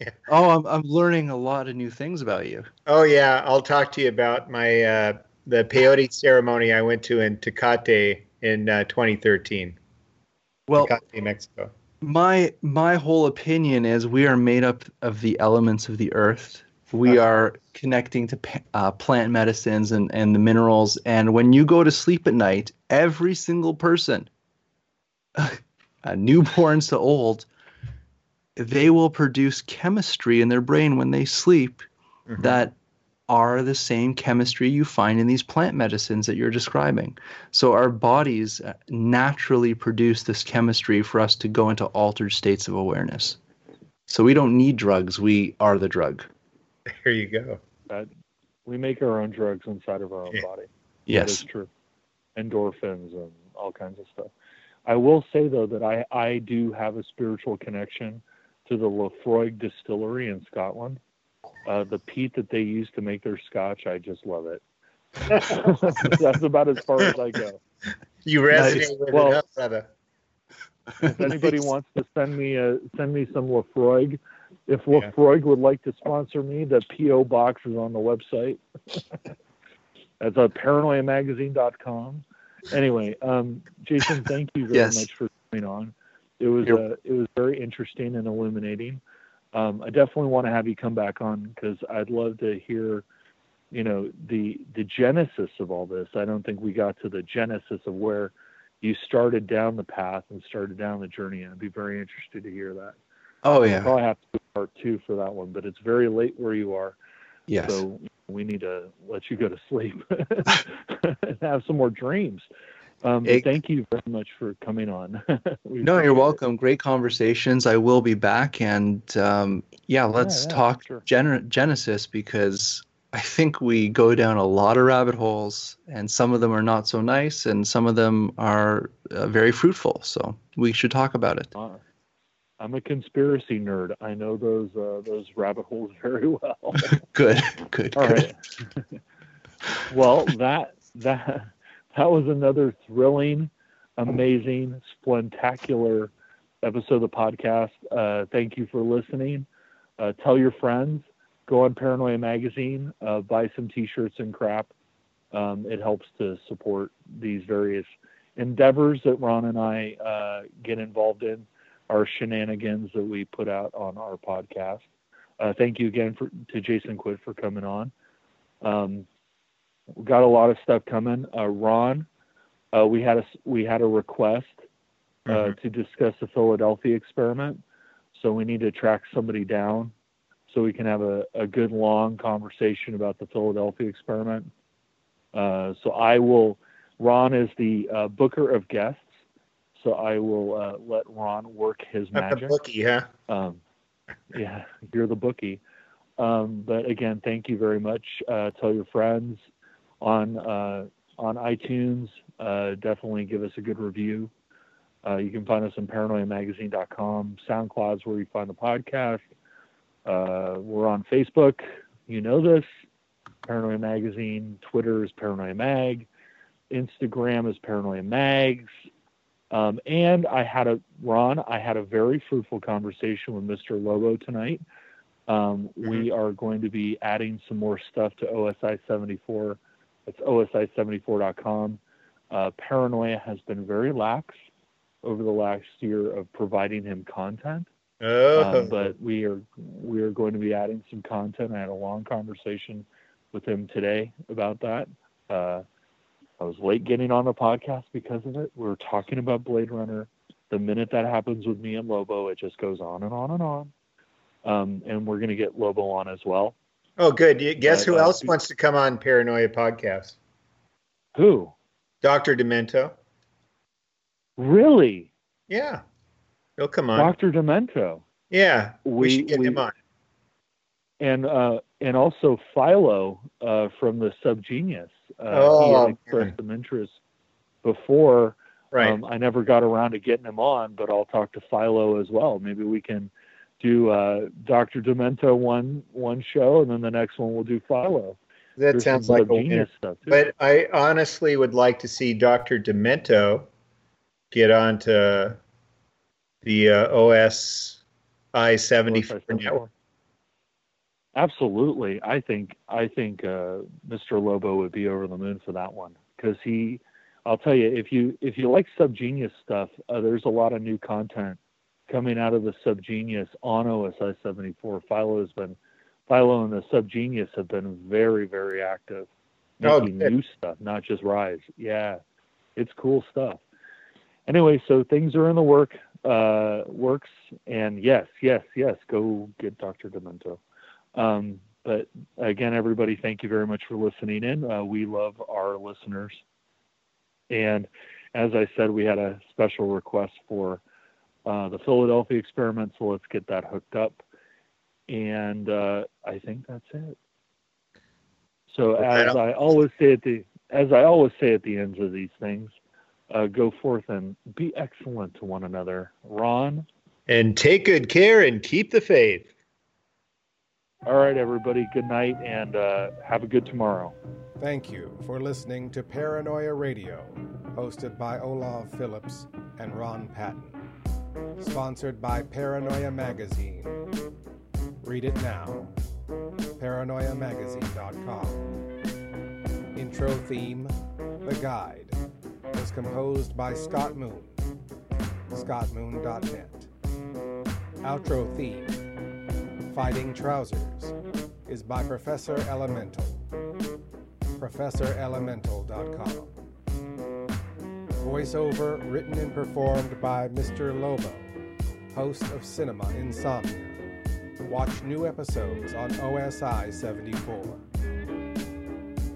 Speaker 4: Yeah. Oh, I'm I'm learning a lot of new things about you.
Speaker 3: Oh yeah, I'll talk to you about my uh, the peyote ceremony I went to in Tecate in uh, 2013.
Speaker 4: Well, Tecate, Mexico. My my whole opinion is we are made up of the elements of the earth. We are connecting to uh, plant medicines and, and the minerals. And when you go to sleep at night, every single person, uh, newborns to old, they will produce chemistry in their brain when they sleep mm-hmm. that are the same chemistry you find in these plant medicines that you're describing. So our bodies naturally produce this chemistry for us to go into altered states of awareness. So we don't need drugs, we are the drug.
Speaker 3: There you go.
Speaker 2: Uh, we make our own drugs inside of our own yeah. body.
Speaker 4: Yes.
Speaker 2: That is true. Endorphins and all kinds of stuff. I will say though that I, I do have a spiritual connection to the Laphroaig distillery in Scotland uh, the peat that they use to make their scotch, I just love it. That's about as far as I go.
Speaker 3: You resonate nice. with well, it, brother.
Speaker 2: If anybody nice. wants to send me a send me some Laphroaig, if Laphroaig would like to sponsor me, the PO box is on the website. That's a paranoiamagazine.com. Anyway, um, Jason, thank you very yes. much for coming on. It was uh, it was very interesting and illuminating um, I definitely want to have you come back on because I'd love to hear, you know, the the genesis of all this. I don't think we got to the genesis of where you started down the path and started down the journey. And I'd be very interested to hear that.
Speaker 4: Oh yeah,
Speaker 2: I'll probably have to do part two for that one, but it's very late where you are.
Speaker 4: Yes.
Speaker 2: So we need to let you go to sleep and have some more dreams. Um,
Speaker 4: It-
Speaker 2: thank you very much for coming on.
Speaker 4: No, you're
Speaker 2: it.
Speaker 4: welcome. Great conversations. I will be back, and um, yeah, let's
Speaker 2: yeah,
Speaker 4: talk
Speaker 2: sure.
Speaker 4: Gen- Genesis because I think we go down a lot of rabbit holes, and some of them are not so nice, and some of them are uh, very fruitful. So we should talk about it.
Speaker 2: Uh, I'm a conspiracy nerd. I know those uh, those rabbit holes very well.
Speaker 4: Good, good,
Speaker 2: All
Speaker 4: good.
Speaker 2: right. well, that that that was another thrilling, amazing, splentacular episode of the podcast. Uh, thank you for listening. Uh, tell your friends. Go on Paranoia Magazine. Uh, buy some T-shirts and crap. Um, it helps to support these various endeavors that Ron and I uh, get involved in. Our shenanigans that we put out on our podcast. Uh, thank you again for, to Jason Quitt for coming on. Um, we got a lot of stuff coming. Uh, Ron, uh, we had a we had a request uh,
Speaker 3: Mhm.
Speaker 2: to discuss the Philadelphia experiment, so we need to track somebody down so we can have a, a good long conversation about the Philadelphia experiment. Uh, so I will. Ron is the uh, booker of guests, so I will uh, let Ron work his
Speaker 3: a
Speaker 2: magic.
Speaker 3: bookie, huh?
Speaker 2: Um, yeah, you're the bookie. Um, but again, thank you very much. Uh, tell your friends on uh, on iTunes. Uh, definitely give us a good review. Uh, you can find us on paranoiamagazine.com. SoundCloud's where you find the podcast. Uh, we're on Facebook. You know this. Paranoia Magazine. Twitter is Paranoia Mag. Instagram is Paranoia Mags. Um, and I had a Ron. I had a very fruitful conversation with Mr. Lobo tonight. Um, We are going to be adding some more stuff to OSI 74. It's OSI74.com. Uh, Paranoia has been very lax over the last year of providing him content,
Speaker 3: Oh,
Speaker 2: um, but we are we are going to be adding some content. I had a long conversation with him today about that. Uh, I was late getting on the podcast because of it. We were talking about Blade Runner. The minute that happens with me and Lobo, it just goes on and on and on. Um, and we're going to get Lobo on as well.
Speaker 3: Oh, good. You- Guess
Speaker 2: Uh,
Speaker 3: who
Speaker 2: uh,
Speaker 3: else wants to come on Paranoia podcast?
Speaker 2: Who?
Speaker 3: Dr. Demento.
Speaker 2: Really?
Speaker 3: Yeah, he'll come on.
Speaker 2: Dr. Demento.
Speaker 3: yeah, we,
Speaker 2: We-
Speaker 3: should get
Speaker 2: we-
Speaker 3: him on.
Speaker 2: And uh, and also Philo uh, from the Subgenius. Uh, he
Speaker 3: Oh,
Speaker 2: had expressed some interest before.
Speaker 3: Right.
Speaker 2: Um, I never got around to getting him on, but I'll talk to Philo as well. Maybe we can do uh, Dr. Demento one one show, and then the next one we'll do Philo.
Speaker 3: that
Speaker 2: There's
Speaker 3: sounds like a winner.
Speaker 2: stuff too.
Speaker 3: But I honestly would like to see Dr. Demento get onto the uh, OSI 74 network.
Speaker 2: Absolutely, I think I think uh, Mr. Lobo would be over the moon for that one because he. I'll tell you, if you if you like Subgenius stuff, uh, there's a lot of new content coming out of the Subgenius on OSI 74. Philo has been Philo and the Subgenius have been very very active
Speaker 3: Oh,
Speaker 2: making
Speaker 3: good.
Speaker 2: new stuff, not just Rise. Yeah, it's cool stuff. Anyway, so things are in the work uh, works, and yes, yes, yes, go get Dr. Demento. Um, but again, everybody, thank you very much for listening in. Uh, we love our listeners. And as I said, we had a special request for uh, the Philadelphia experiment, so let's get that hooked up. And uh, I think that's it. So
Speaker 3: Okay.
Speaker 2: as I always say at the as I always say at the ends of these things, uh, go forth and be excellent to one another. Ron,
Speaker 3: And take good care and keep the faith.
Speaker 2: all right, everybody, good night and uh, have a good tomorrow.
Speaker 1: Thank you for listening to Paranoia Radio, hosted by Olav Phillips and Ron Patton. Sponsored by Paranoia Magazine. Read it now. ParanoiaMagazine.com. Intro theme The Guide was composed by Scott Moon. ScottMoon.net. Outro theme Fighting Trousers is by Professor Elemental. ProfessorElemental.com. Voiceover written and performed by Mr. Lobo, host of Cinema Insomnia. Watch new episodes on OSI 74.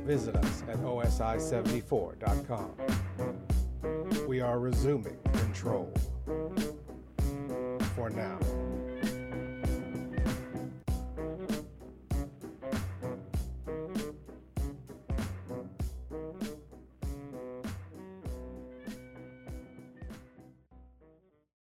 Speaker 1: Visit us at osi74.com. We are resuming control. For now.